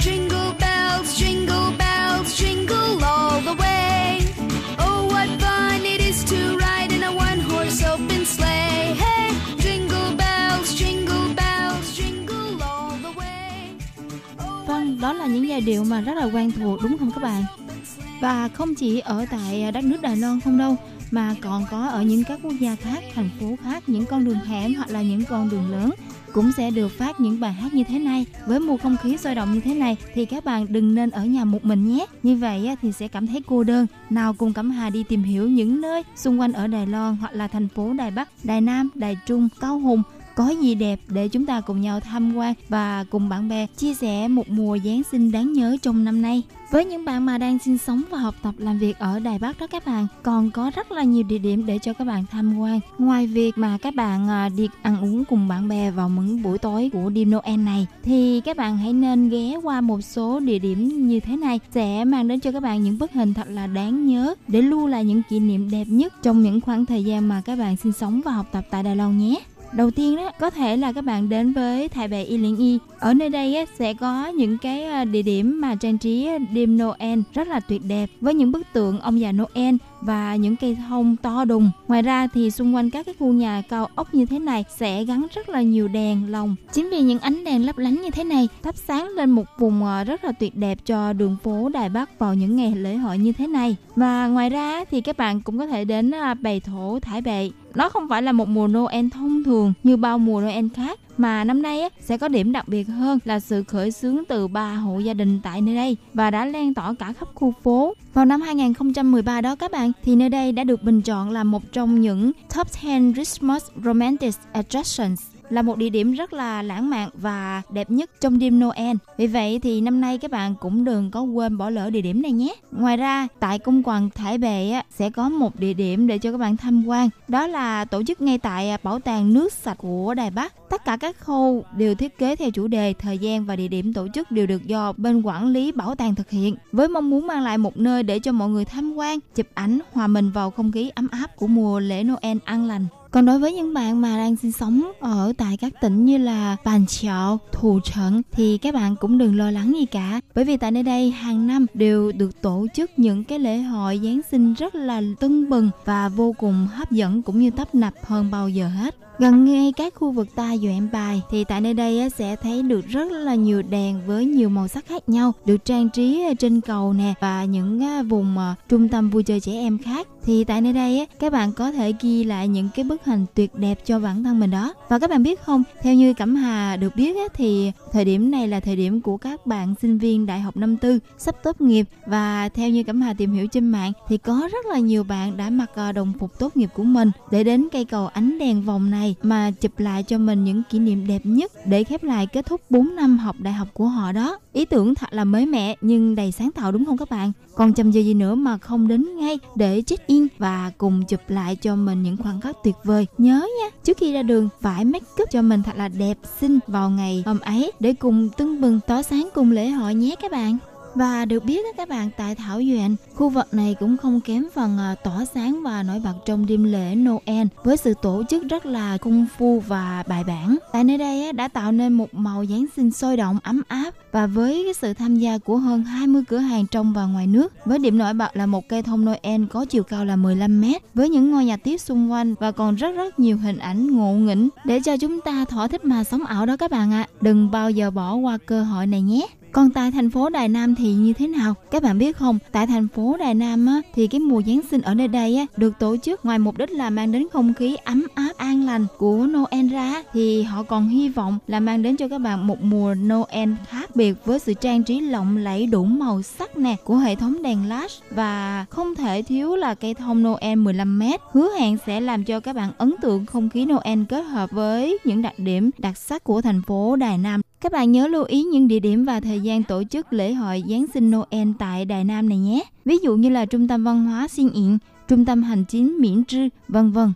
Jingle bells, đó là những giai điệu mà rất là quen thuộc đúng không các bạn? Và không chỉ ở tại à, đất nước Đài Loan không đâu mà còn có ở những các quốc gia khác, thành phố khác, những con đường hẻm hoặc là những con đường lớn cũng sẽ được phát những bài hát như thế này. Với một không khí sôi động như thế này thì các bạn đừng nên ở nhà một mình nhé. Như vậy thì sẽ cảm thấy cô đơn. Nào cùng cẩm hà đi tìm hiểu những nơi xung quanh ở đài loan hoặc là thành phố đài bắc đài nam đài trung cao hùng có gì đẹp để chúng ta cùng nhau tham quan và cùng bạn bè chia sẻ một mùa Giáng sinh đáng nhớ trong năm nay. Với những bạn mà đang sinh sống và học tập làm việc ở Đài Bắc đó các bạn, còn có rất là nhiều địa điểm để cho các bạn tham quan. Ngoài việc mà các bạn à, đi ăn uống cùng bạn bè vào những buổi tối của đêm Noel này, thì các bạn hãy nên ghé qua một số địa điểm như thế này sẽ mang đến cho các bạn những bức hình thật là đáng nhớ để lưu lại những kỷ niệm đẹp nhất trong những khoảng thời gian mà các bạn sinh sống và học tập tại Đài Loan nhé. Đầu tiên đó có thể là các bạn đến với Thái Bệ Y Liên Y. Ở nơi đây á, sẽ có những cái ờ, địa điểm mà trang trí ờ, đêm Noel rất là tuyệt đẹp với những bức tượng ông già Noel và những cây thông to đùng. Ngoài ra thì xung quanh các cái khu nhà cao ốc như thế này sẽ gắn rất là nhiều đèn lồng. Chính vì những ánh đèn lấp lánh như thế này thắp sáng lên một vùng ờ, rất là tuyệt đẹp cho đường phố Đài Bắc vào những ngày lễ hội như thế này. Và ngoài ra thì các bạn cũng có thể đến bày thổ thải bệ nó không phải là một mùa Noel thông thường như bao mùa Noel khác mà năm nay á, sẽ có điểm đặc biệt hơn là sự khởi xướng từ ba hộ gia đình tại nơi đây và đã lan tỏa cả khắp khu phố. Vào năm 2013 đó các bạn thì nơi đây đã được bình chọn là một trong những top 10 Christmas romantic attractions là một địa điểm rất là lãng mạn và đẹp nhất trong đêm Noel. Vì vậy thì năm nay các bạn cũng đừng có quên bỏ lỡ địa điểm này nhé. Ngoài ra, tại cung quần Thải Bệ á, sẽ có một địa điểm để cho các bạn tham quan. Đó là tổ chức ngay tại à, bảo tàng nước sạch của Đài Bắc. Tất cả các khâu đều thiết kế theo chủ đề, thời gian và địa điểm tổ chức đều được do bên quản lý bảo tàng thực hiện với mong muốn mang lại một nơi để cho mọi người tham quan, chụp ảnh, hòa mình vào không khí ấm áp của mùa lễ Noel an lành. Còn đối với những bạn mà đang sinh sống ở tại các tỉnh như là Bàn Chợ, Thù Trận thì các bạn cũng đừng lo lắng gì cả. Bởi vì tại nơi đây hàng năm đều được tổ chức những cái lễ hội Giáng sinh rất là tưng bừng và vô cùng hấp dẫn cũng như tấp nập hơn bao giờ hết. Gần ngay các khu vực ta duyện bài, thì tại nơi đây sẽ thấy được rất là nhiều đèn với nhiều màu sắc khác nhau, được trang trí ờ, trên cầu nè và những ờ, vùng ờ, trung tâm vui chơi trẻ em khác. Thì tại nơi đây các bạn có thể ghi lại những cái bức hình tuyệt đẹp cho bản thân mình đó. Và các bạn biết không, theo như cẩm hà được biết thì thời điểm này là thời điểm của các bạn sinh viên đại học năm tư, sắp tốt nghiệp. Và theo như cẩm hà tìm hiểu trên mạng, thì có rất là nhiều bạn đã mặc đồng phục tốt nghiệp của mình. Để đến cây cầu ánh đèn vòng này này mà chụp lại cho mình những kỷ niệm đẹp nhất để khép lại kết thúc 4 năm học đại học của họ đó. Ý tưởng thật là mới mẻ nhưng đầy sáng tạo đúng không các bạn? Còn chầm giờ gì nữa mà không đến ngay để check in và cùng chụp lại cho mình những khoảnh khắc tuyệt vời. Nhớ nha, trước khi ra đường phải make up cho mình thật là đẹp xinh vào ngày hôm ấy để cùng tưng bừng tỏ sáng cùng lễ hội nhé các bạn. Và được biết các bạn tại Thảo Duyện, khu vực này cũng không kém phần ờ, tỏa sáng và nổi bật trong đêm lễ Noel với sự tổ chức rất là công phu và bài bản. Tại nơi đây đã tạo nên một màu Giáng sinh sôi động ấm áp và với sự tham gia của hơn 20 cửa hàng trong và ngoài nước với điểm nổi bật là một cây thông Noel có chiều cao là 15 mét với những ngôi nhà tiếp xung quanh và còn rất rất nhiều hình ảnh ngộ nghĩnh để cho chúng ta thỏa thích mà sống ảo đó các bạn ạ. À. Đừng bao giờ bỏ qua cơ hội này nhé. Còn tại thành phố Đài Nam thì như thế nào? Các bạn biết không? Tại thành phố Đài Nam á, thì cái mùa Giáng sinh ở nơi đây á, được tổ chức ngoài mục đích là mang đến không khí ấm áp an lành của Noel ra thì họ còn hy vọng là mang đến cho các bạn một mùa Noel khác biệt với sự trang trí lộng lẫy đủ màu sắc nè của hệ thống đèn lash và không thể thiếu là cây thông Noel 15m hứa hẹn sẽ làm cho các bạn ấn tượng không khí Noel kết hợp với những đặc điểm đặc sắc của thành phố Đài Nam các bạn nhớ lưu ý những địa điểm và thời gian tổ chức lễ hội Giáng sinh Noel tại Đài Nam này nhé. Ví dụ như là Trung tâm Văn hóa Xuyên Yện, Trung tâm Hành chính Miễn Trư, vân vân.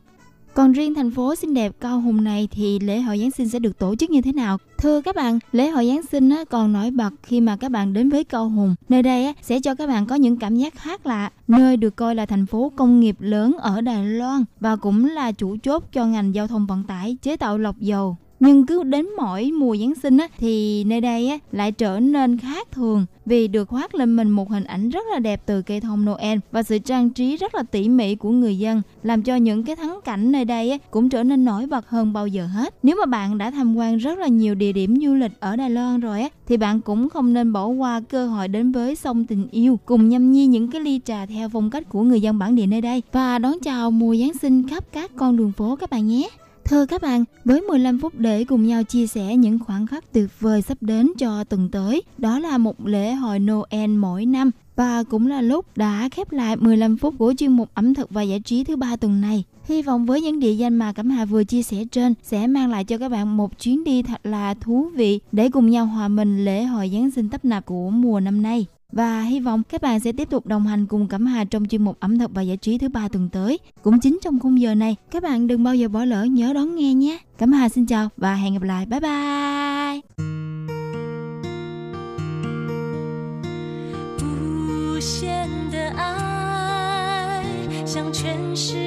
Còn riêng thành phố xinh đẹp Cao Hùng này thì lễ hội Giáng sinh sẽ được tổ chức như thế nào? Thưa các bạn, lễ hội Giáng sinh còn nổi bật khi mà các bạn đến với Cao Hùng. Nơi đây sẽ cho các bạn có những cảm giác khác lạ. Nơi được coi là thành phố công nghiệp lớn ở Đài Loan và cũng là chủ chốt cho ngành giao thông vận tải, chế tạo lọc dầu nhưng cứ đến mỗi mùa Giáng sinh á, thì nơi đây á, lại trở nên khác thường vì được khoác lên mình một hình ảnh rất là đẹp từ cây thông Noel và sự trang trí rất là tỉ mỉ của người dân làm cho những cái thắng cảnh nơi đây á, cũng trở nên nổi bật hơn bao giờ hết. Nếu mà bạn đã tham quan rất là nhiều địa điểm du lịch ở Đài Loan rồi á, thì bạn cũng không nên bỏ qua cơ hội đến với sông tình yêu cùng nhâm nhi những cái ly trà theo phong cách của người dân bản địa nơi đây và đón chào mùa Giáng sinh khắp các con đường phố các bạn nhé. Thưa các bạn, với 15 phút để cùng nhau chia sẻ những khoảnh khắc tuyệt vời sắp đến cho tuần tới, đó là một lễ hội Noel mỗi năm và cũng là lúc đã khép lại 15 phút của chuyên mục ẩm thực và giải trí thứ ba tuần này. Hy vọng với những địa danh mà Cẩm Hà vừa chia sẻ trên sẽ mang lại cho các bạn một chuyến đi thật là thú vị để cùng nhau hòa mình lễ hội Giáng sinh tấp nập của mùa năm nay. Và hy vọng các bạn sẽ tiếp tục đồng hành cùng Cẩm Hà trong chuyên mục ẩm thực và giải trí thứ ba tuần tới. Cũng chính trong khung giờ này, các bạn đừng bao giờ bỏ lỡ nhớ đón nghe nhé. Cẩm Hà xin chào và hẹn gặp lại. Bye bye! 无限的爱向全世界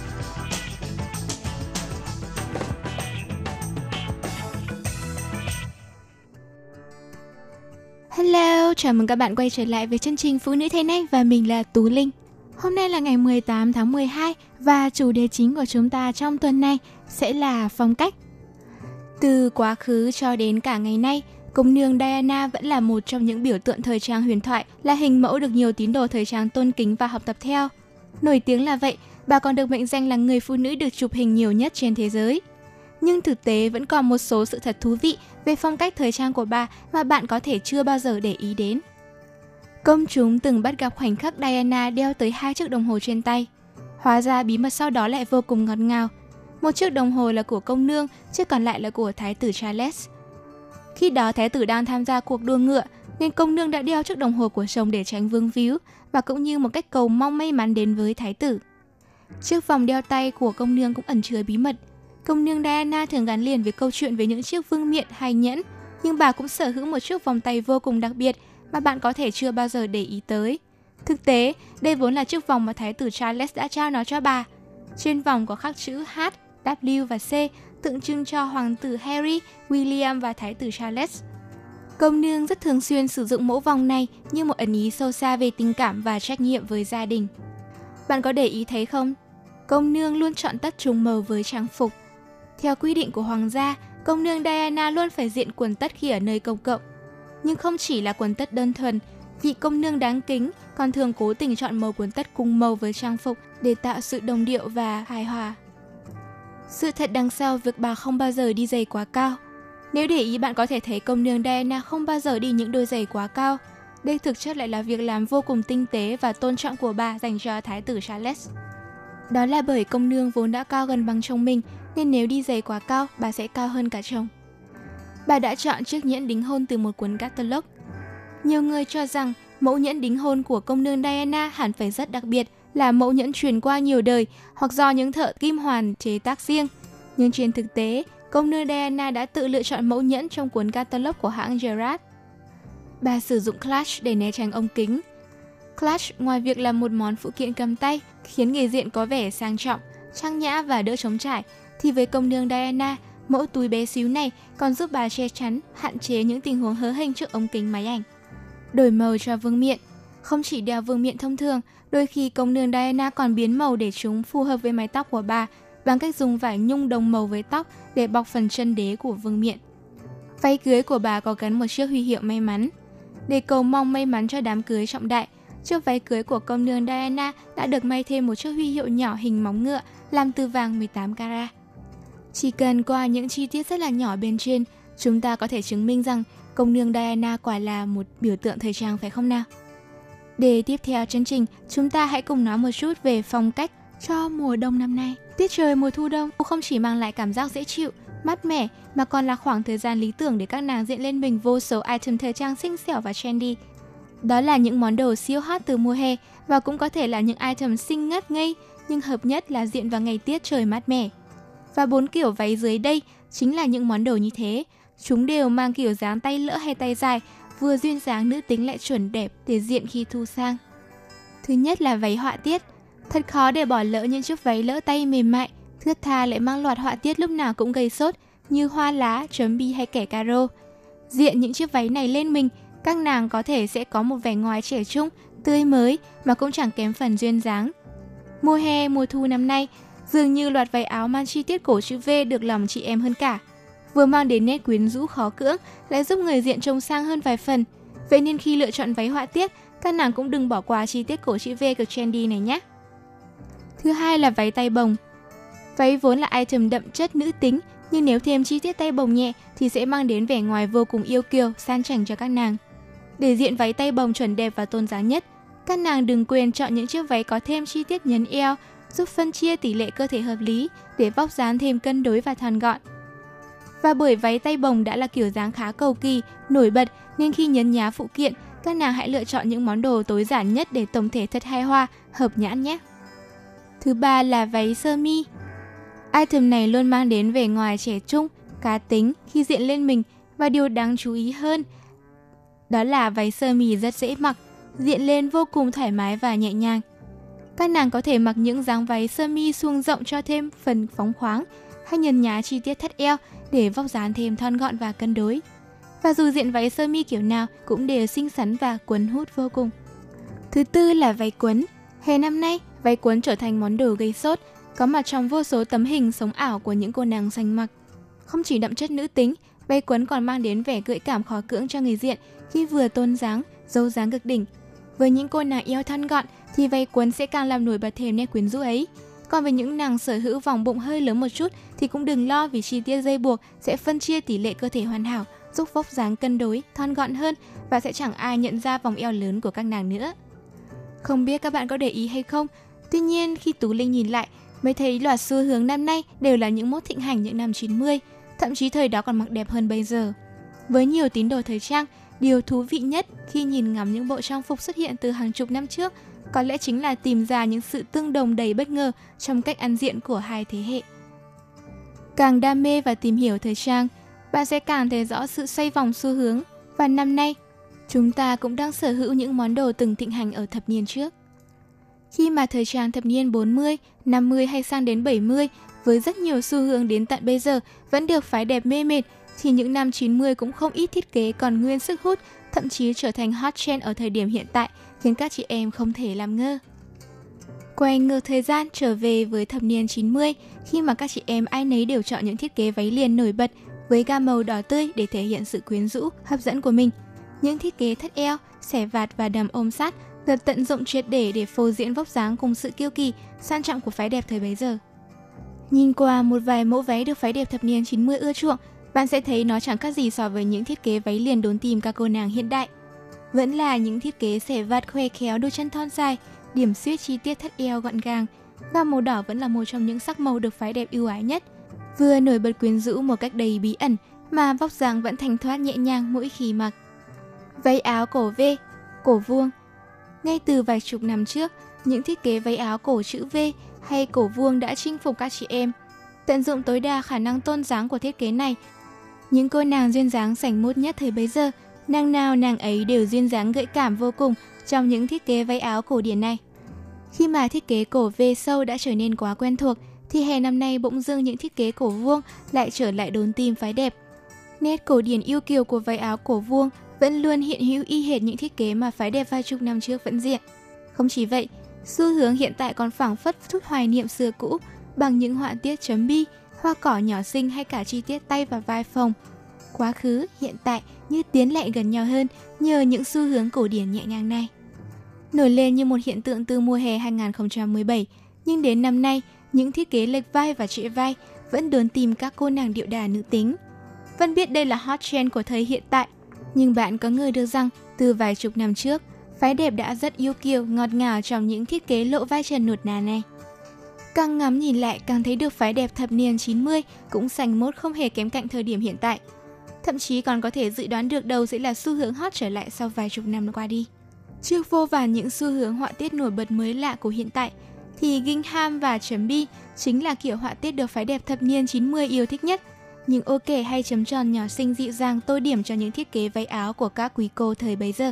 Chào mừng các bạn quay trở lại với chương trình Phụ nữ Thế nay và mình là Tú Linh. Hôm nay là ngày 18 tháng 12 và chủ đề chính của chúng ta trong tuần này sẽ là phong cách. Từ quá khứ cho đến cả ngày nay, công nương Diana vẫn là một trong những biểu tượng thời trang huyền thoại, là hình mẫu được nhiều tín đồ thời trang tôn kính và học tập theo. Nổi tiếng là vậy, bà còn được mệnh danh là người phụ nữ được chụp hình nhiều nhất trên thế giới. Nhưng thực tế vẫn còn một số sự thật thú vị về phong cách thời trang của bà mà bạn có thể chưa bao giờ để ý đến. Công chúng từng bắt gặp khoảnh khắc Diana đeo tới hai chiếc đồng hồ trên tay. Hóa ra bí mật sau đó lại vô cùng ngọt ngào. Một chiếc đồng hồ là của công nương, chiếc còn lại là của thái tử Charles. Khi đó thái tử đang tham gia cuộc đua ngựa, nên công nương đã đeo chiếc đồng hồ của chồng để tránh vương víu và cũng như một cách cầu mong may mắn đến với thái tử. Chiếc vòng đeo tay của công nương cũng ẩn chứa bí mật. Công nương Diana thường gắn liền với câu chuyện về những chiếc vương miện hay nhẫn, nhưng bà cũng sở hữu một chiếc vòng tay vô cùng đặc biệt mà bạn có thể chưa bao giờ để ý tới. Thực tế, đây vốn là chiếc vòng mà thái tử Charles đã trao nó cho bà. Trên vòng có khắc chữ H, W và C tượng trưng cho hoàng tử Harry, William và thái tử Charles. Công nương rất thường xuyên sử dụng mẫu vòng này như một ẩn ý sâu xa về tình cảm và trách nhiệm với gia đình. Bạn có để ý thấy không? Công nương luôn chọn tất trùng màu với trang phục. Theo quy định của hoàng gia, công nương Diana luôn phải diện quần tất khi ở nơi công cộng. Nhưng không chỉ là quần tất đơn thuần, vị công nương đáng kính còn thường cố tình chọn màu quần tất cùng màu với trang phục để tạo sự đồng điệu và hài hòa. Sự thật đằng sau việc bà không bao giờ đi giày quá cao. Nếu để ý bạn có thể thấy công nương Diana không bao giờ đi những đôi giày quá cao. Đây thực chất lại là việc làm vô cùng tinh tế và tôn trọng của bà dành cho thái tử Charles. Đó là bởi công nương vốn đã cao gần bằng chồng mình, nên nếu đi giày quá cao, bà sẽ cao hơn cả chồng. Bà đã chọn chiếc nhẫn đính hôn từ một cuốn catalog. Nhiều người cho rằng mẫu nhẫn đính hôn của công nương Diana hẳn phải rất đặc biệt – là mẫu nhẫn truyền qua nhiều đời hoặc do những thợ kim hoàn chế tác riêng. Nhưng trên thực tế, công nương Diana đã tự lựa chọn mẫu nhẫn trong cuốn catalog của hãng Gerard. Bà sử dụng clutch để né tránh ống kính. Clutch ngoài việc là một món phụ kiện cầm tay khiến nghề diện có vẻ sang trọng, trang nhã và đỡ chống trải, thì với công nương Diana, mẫu túi bé xíu này còn giúp bà che chắn, hạn chế những tình huống hớ hình trước ống kính máy ảnh. Đổi màu cho vương miện Không chỉ đeo vương miện thông thường, Đôi khi công nương Diana còn biến màu để chúng phù hợp với mái tóc của bà bằng cách dùng vải nhung đồng màu với tóc để bọc phần chân đế của vương miện. Váy cưới của bà có gắn một chiếc huy hiệu may mắn. Để cầu mong may mắn cho đám cưới trọng đại, chiếc váy cưới của công nương Diana đã được may thêm một chiếc huy hiệu nhỏ hình móng ngựa làm từ vàng 18 carat. Chỉ cần qua những chi tiết rất là nhỏ bên trên, chúng ta có thể chứng minh rằng công nương Diana quả là một biểu tượng thời trang phải không nào? Để tiếp theo chương trình, chúng ta hãy cùng nói một chút về phong cách cho mùa đông năm nay. Tiết trời mùa thu đông không chỉ mang lại cảm giác dễ chịu, mát mẻ mà còn là khoảng thời gian lý tưởng để các nàng diện lên mình vô số item thời trang xinh xẻo và trendy. Đó là những món đồ siêu hot từ mùa hè và cũng có thể là những item xinh ngất ngây nhưng hợp nhất là diện vào ngày tiết trời mát mẻ. Và bốn kiểu váy dưới đây chính là những món đồ như thế. Chúng đều mang kiểu dáng tay lỡ hay tay dài vừa duyên dáng nữ tính lại chuẩn đẹp để diện khi thu sang. Thứ nhất là váy họa tiết. Thật khó để bỏ lỡ những chiếc váy lỡ tay mềm mại, thướt tha lại mang loạt họa tiết lúc nào cũng gây sốt như hoa lá, chấm bi hay kẻ caro. Diện những chiếc váy này lên mình, các nàng có thể sẽ có một vẻ ngoài trẻ trung, tươi mới mà cũng chẳng kém phần duyên dáng. Mùa hè, mùa thu năm nay, dường như loạt váy áo mang chi tiết cổ chữ V được lòng chị em hơn cả – vừa mang đến nét quyến rũ khó cưỡng, lại giúp người diện trông sang hơn vài phần. Vậy nên khi lựa chọn váy họa tiết, các nàng cũng đừng bỏ qua chi tiết cổ chữ V cực trendy này nhé. Thứ hai là váy tay bồng. Váy vốn là item đậm chất nữ tính, nhưng nếu thêm chi tiết tay bồng nhẹ thì sẽ mang đến vẻ ngoài vô cùng yêu kiều, sang chảnh cho các nàng. Để diện váy tay bồng chuẩn đẹp và tôn giá nhất, các nàng đừng quên chọn những chiếc váy có thêm chi tiết nhấn eo, giúp phân chia tỷ lệ cơ thể hợp lý để vóc dáng thêm cân đối và thon gọn. Và bởi váy tay bồng đã là kiểu dáng khá cầu kỳ, nổi bật nên khi nhấn nhá phụ kiện, Các nàng hãy lựa chọn những món đồ tối giản nhất để tổng thể thật hài hòa, hợp nhãn nhé. Thứ ba là váy sơ mi. Item này luôn mang đến vẻ ngoài trẻ trung, cá tính khi diện lên mình và điều đáng chú ý hơn đó là váy sơ mi rất dễ mặc, diện lên vô cùng thoải mái và nhẹ nhàng. Các nàng có thể mặc những dáng váy sơ mi suông rộng cho thêm phần phóng khoáng hay nhân nhá chi tiết thắt eo để vóc dáng thêm thon gọn và cân đối. Và dù diện váy sơ mi kiểu nào cũng đều xinh xắn và cuốn hút vô cùng. Thứ tư là váy quấn. Hè năm nay, váy quấn trở thành món đồ gây sốt, có mặt trong vô số tấm hình sống ảo của những cô nàng xanh mặc. Không chỉ đậm chất nữ tính, váy quấn còn mang đến vẻ gợi cảm khó cưỡng cho người diện khi vừa tôn dáng, dâu dáng cực đỉnh. Với những cô nàng eo thon gọn thì váy cuốn sẽ càng làm nổi bật thêm nét quyến rũ ấy. Còn với những nàng sở hữu vòng bụng hơi lớn một chút thì cũng đừng lo vì chi tiết dây buộc sẽ phân chia tỷ lệ cơ thể hoàn hảo, giúp vóc dáng cân đối, thon gọn hơn và sẽ chẳng ai nhận ra vòng eo lớn của các nàng nữa. Không biết các bạn có để ý hay không, tuy nhiên khi Tú Linh nhìn lại mới thấy loạt xu hướng năm nay đều là những mốt thịnh hành những năm 90, thậm chí thời đó còn mặc đẹp hơn bây giờ. Với nhiều tín đồ thời trang, điều thú vị nhất khi nhìn ngắm những bộ trang phục xuất hiện từ hàng chục năm trước có lẽ chính là tìm ra những sự tương đồng đầy bất ngờ trong cách ăn diện của hai thế hệ. Càng đam mê và tìm hiểu thời trang, bạn sẽ càng thấy rõ sự xoay vòng xu hướng và năm nay chúng ta cũng đang sở hữu những món đồ từng thịnh hành ở thập niên trước. Khi mà thời trang thập niên 40, 50 hay sang đến 70 với rất nhiều xu hướng đến tận bây giờ vẫn được phái đẹp mê mệt thì những năm 90 cũng không ít thiết kế còn nguyên sức hút, thậm chí trở thành hot trend ở thời điểm hiện tại, khiến các chị em không thể làm ngơ. Quay ngược thời gian trở về với thập niên 90, khi mà các chị em ai nấy đều chọn những thiết kế váy liền nổi bật với gam màu đỏ tươi để thể hiện sự quyến rũ, hấp dẫn của mình. Những thiết kế thắt eo, xẻ vạt và đầm ôm sát được tận dụng triệt để để phô diễn vóc dáng cùng sự kiêu kỳ, sang trọng của phái đẹp thời bấy giờ. Nhìn qua một vài mẫu váy được phái đẹp thập niên 90 ưa chuộng, bạn sẽ thấy nó chẳng khác gì so với những thiết kế váy liền đốn tìm các cô nàng hiện đại. Vẫn là những thiết kế xẻ vạt khoe khéo đôi chân thon dài, điểm xuyết chi tiết thắt eo gọn gàng. Gam màu đỏ vẫn là một trong những sắc màu được phái đẹp ưu ái nhất. Vừa nổi bật quyến rũ một cách đầy bí ẩn, mà vóc dáng vẫn thanh thoát nhẹ nhàng mỗi khi mặc. Váy áo cổ V, cổ vuông. Ngay từ vài chục năm trước, những thiết kế váy áo cổ chữ V hay cổ vuông đã chinh phục các chị em. Tận dụng tối đa khả năng tôn dáng của thiết kế này những cô nàng duyên dáng sảnh mốt nhất thời bấy giờ, nàng nào nàng ấy đều duyên dáng gợi cảm vô cùng trong những thiết kế váy áo cổ điển này. Khi mà thiết kế cổ về sâu đã trở nên quá quen thuộc, thì hè năm nay bỗng dưng những thiết kế cổ vuông lại trở lại đốn tim phái đẹp. Nét cổ điển yêu kiều của váy áo cổ vuông vẫn luôn hiện hữu y hệt những thiết kế mà phái đẹp vài chục năm trước vẫn diện. Không chỉ vậy, xu hướng hiện tại còn phảng phất chút hoài niệm xưa cũ bằng những họa tiết chấm bi, hoa cỏ nhỏ xinh hay cả chi tiết tay và vai phồng. Quá khứ, hiện tại như tiến lại gần nhau hơn nhờ những xu hướng cổ điển nhẹ nhàng này. Nổi lên như một hiện tượng từ mùa hè 2017, nhưng đến năm nay, những thiết kế lệch vai và trễ vai vẫn đốn tìm các cô nàng điệu đà nữ tính. Vân biết đây là hot trend của thời hiện tại, nhưng bạn có ngờ được rằng từ vài chục năm trước, phái đẹp đã rất yêu kiều, ngọt ngào trong những thiết kế lộ vai trần nuột nà này. Càng ngắm nhìn lại càng thấy được phái đẹp thập niên 90 cũng sành mốt không hề kém cạnh thời điểm hiện tại. Thậm chí còn có thể dự đoán được đâu sẽ là xu hướng hot trở lại sau vài chục năm qua đi. Trước vô vàn những xu hướng họa tiết nổi bật mới lạ của hiện tại, thì Gingham và chấm bi chính là kiểu họa tiết được phái đẹp thập niên 90 yêu thích nhất. Những ô kể hay chấm tròn nhỏ xinh dịu dàng tô điểm cho những thiết kế váy áo của các quý cô thời bấy giờ.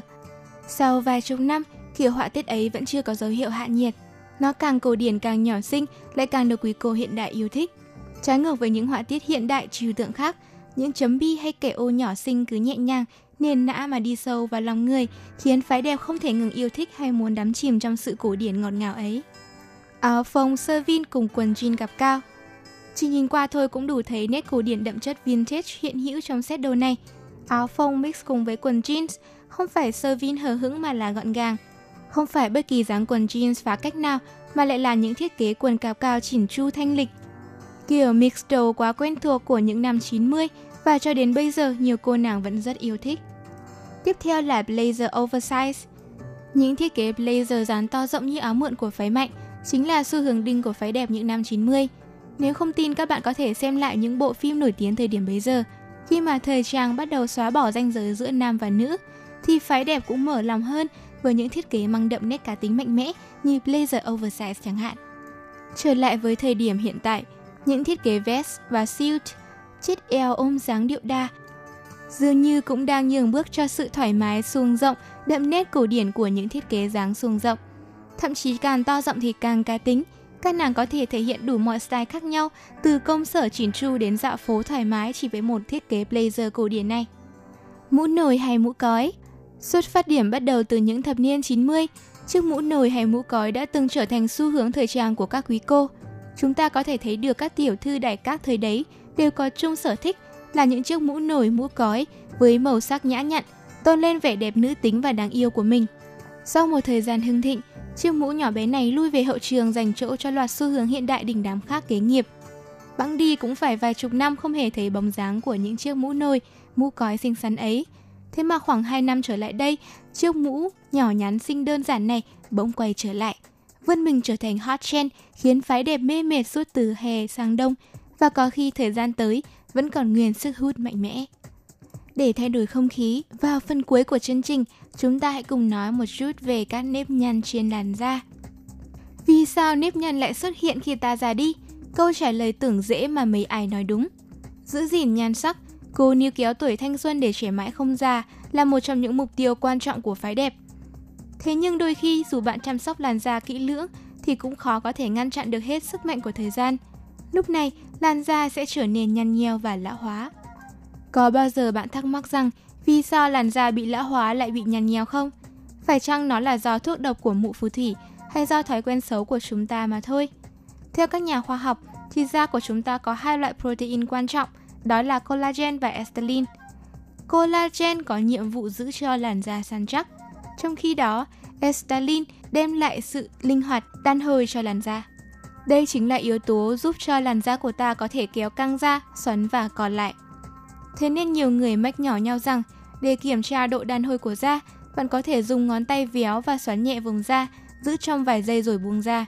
Sau vài chục năm, kiểu họa tiết ấy vẫn chưa có dấu hiệu hạ nhiệt, nó càng cổ điển càng nhỏ xinh, lại càng được quý cô hiện đại yêu thích. Trái ngược với những họa tiết hiện đại trừu tượng khác, những chấm bi hay kẻ ô nhỏ xinh cứ nhẹ nhàng, nền nã mà đi sâu vào lòng người, khiến phái đẹp không thể ngừng yêu thích hay muốn đắm chìm trong sự cổ điển ngọt ngào ấy. Áo phông sơ vin cùng quần jean gập cao. Chỉ nhìn qua thôi cũng đủ thấy nét cổ điển đậm chất vintage hiện hữu trong set đồ này. Áo phông mix cùng với quần jeans, không phải sơ vin hờ hững mà là gọn gàng, không phải bất kỳ dáng quần jeans phá cách nào mà lại là những thiết kế quần cao cao chỉn chu thanh lịch. Kiểu mix đồ quá quen thuộc của những năm 90 và cho đến bây giờ nhiều cô nàng vẫn rất yêu thích. Tiếp theo là blazer oversize. Những thiết kế blazer dáng to rộng như áo mượn của phái mạnh chính là xu hướng đinh của phái đẹp những năm 90. Nếu không tin các bạn có thể xem lại những bộ phim nổi tiếng thời điểm bấy giờ, khi mà thời trang bắt đầu xóa bỏ ranh giới giữa nam và nữ, thì phái đẹp cũng mở lòng hơn với những thiết kế mang đậm nét cá tính mạnh mẽ như blazer oversize chẳng hạn. Trở lại với thời điểm hiện tại, những thiết kế vest và suit, chiếc eo ôm dáng điệu đà dường như cũng đang nhường bước cho sự thoải mái xuông rộng, đậm nét cổ điển của những thiết kế dáng xuông rộng. Thậm chí càng to rộng thì càng cá tính, các nàng có thể thể hiện đủ mọi style khác nhau, từ công sở chỉn chu đến dạo phố thoải mái chỉ với một thiết kế blazer cổ điển này. Mũ nồi hay mũ cói Xuất phát điểm bắt đầu từ những thập niên 90, chiếc mũ nồi hay mũ cói đã từng trở thành xu hướng thời trang của các quý cô. Chúng ta có thể thấy được các tiểu thư đại các thời đấy đều có chung sở thích là những chiếc mũ nồi mũ cói với màu sắc nhã nhặn, tôn lên vẻ đẹp nữ tính và đáng yêu của mình. Sau một thời gian hưng thịnh, chiếc mũ nhỏ bé này lui về hậu trường dành chỗ cho loạt xu hướng hiện đại đỉnh đám khác kế nghiệp. Bẵng đi cũng phải vài chục năm không hề thấy bóng dáng của những chiếc mũ nồi, mũ cói xinh xắn ấy. Thế mà khoảng 2 năm trở lại đây, chiếc mũ nhỏ nhắn xinh đơn giản này bỗng quay trở lại. Vươn mình trở thành hot trend, khiến phái đẹp mê mệt suốt từ hè sang đông. Và có khi thời gian tới, vẫn còn nguyên sức hút mạnh mẽ. Để thay đổi không khí, vào phần cuối của chương trình, chúng ta hãy cùng nói một chút về các nếp nhăn trên làn da. Vì sao nếp nhăn lại xuất hiện khi ta già đi? Câu trả lời tưởng dễ mà mấy ai nói đúng. Giữ gìn nhan sắc, cô níu kéo tuổi thanh xuân để trẻ mãi không già là một trong những mục tiêu quan trọng của phái đẹp. Thế nhưng đôi khi dù bạn chăm sóc làn da kỹ lưỡng thì cũng khó có thể ngăn chặn được hết sức mạnh của thời gian – lúc này làn da sẽ trở nên nhăn nheo và lão hóa. Có bao giờ bạn thắc mắc rằng vì sao làn da bị lão hóa lại bị nhăn nheo không? Phải chăng nó là do thuốc độc của mụ phù thủy hay do thói quen xấu của chúng ta mà thôi? Theo các nhà khoa học, thì da của chúng ta có hai loại protein quan trọng, đó là collagen và elastin. Collagen có nhiệm vụ giữ cho làn da săn chắc, trong khi đó elastin đem lại sự linh hoạt, đàn hồi cho làn da. Đây chính là yếu tố giúp cho làn da của ta có thể kéo căng ra, xoắn và còn lại. Thế nên nhiều người mách nhỏ nhau rằng để kiểm tra độ đàn hồi của da, bạn có thể dùng ngón tay véo và xoắn nhẹ vùng da, giữ trong vài giây rồi buông ra.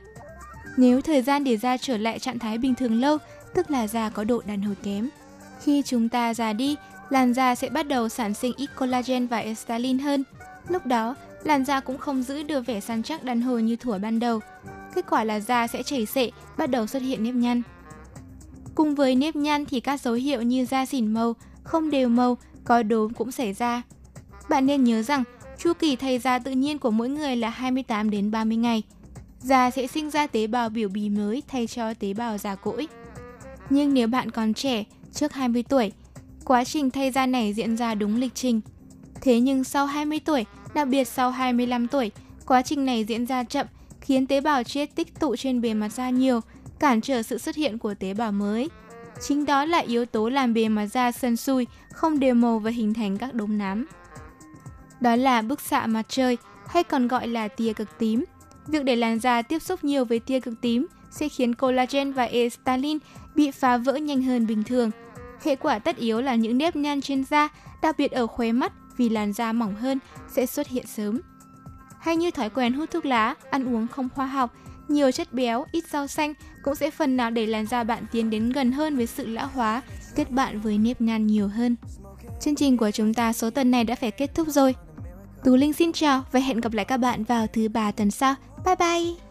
Nếu thời gian để da trở lại trạng thái bình thường lâu, tức là da có độ đàn hồi kém. Khi chúng ta già đi, làn da sẽ bắt đầu sản sinh ít collagen và elastin hơn. Lúc đó, làn da cũng không giữ được vẻ săn chắc đàn hồi như thuở ban đầu kết quả là da sẽ chảy xệ, bắt đầu xuất hiện nếp nhăn. Cùng với nếp nhăn thì các dấu hiệu như da xỉn màu, không đều màu, có đốm cũng xảy ra. Bạn nên nhớ rằng chu kỳ thay da tự nhiên của mỗi người là 28 đến 30 ngày. Da sẽ sinh ra tế bào biểu bì mới thay cho tế bào già cỗi. Nhưng nếu bạn còn trẻ, trước 20 tuổi, quá trình thay da này diễn ra đúng lịch trình. Thế nhưng sau 20 tuổi, đặc biệt sau 25 tuổi, quá trình này diễn ra chậm khiến tế bào chết tích tụ trên bề mặt da nhiều, cản trở sự xuất hiện của tế bào mới. Chính đó là yếu tố làm bề mặt da sần sùi, không đều màu và hình thành các đốm nám. Đó là bức xạ mặt trời, hay còn gọi là tia cực tím. Việc để làn da tiếp xúc nhiều với tia cực tím sẽ khiến collagen và elastin bị phá vỡ nhanh hơn bình thường. Hệ quả tất yếu là những nếp nhăn trên da, đặc biệt ở khóe mắt vì làn da mỏng hơn, sẽ xuất hiện sớm hay như thói quen hút thuốc lá, ăn uống không khoa học, nhiều chất béo, ít rau xanh cũng sẽ phần nào đẩy làn da bạn tiến đến gần hơn với sự lão hóa, kết bạn với nếp nhăn nhiều hơn. Chương trình của chúng ta số tuần này đã phải kết thúc rồi. Tú Linh xin chào và hẹn gặp lại các bạn vào thứ ba tuần sau. Bye bye!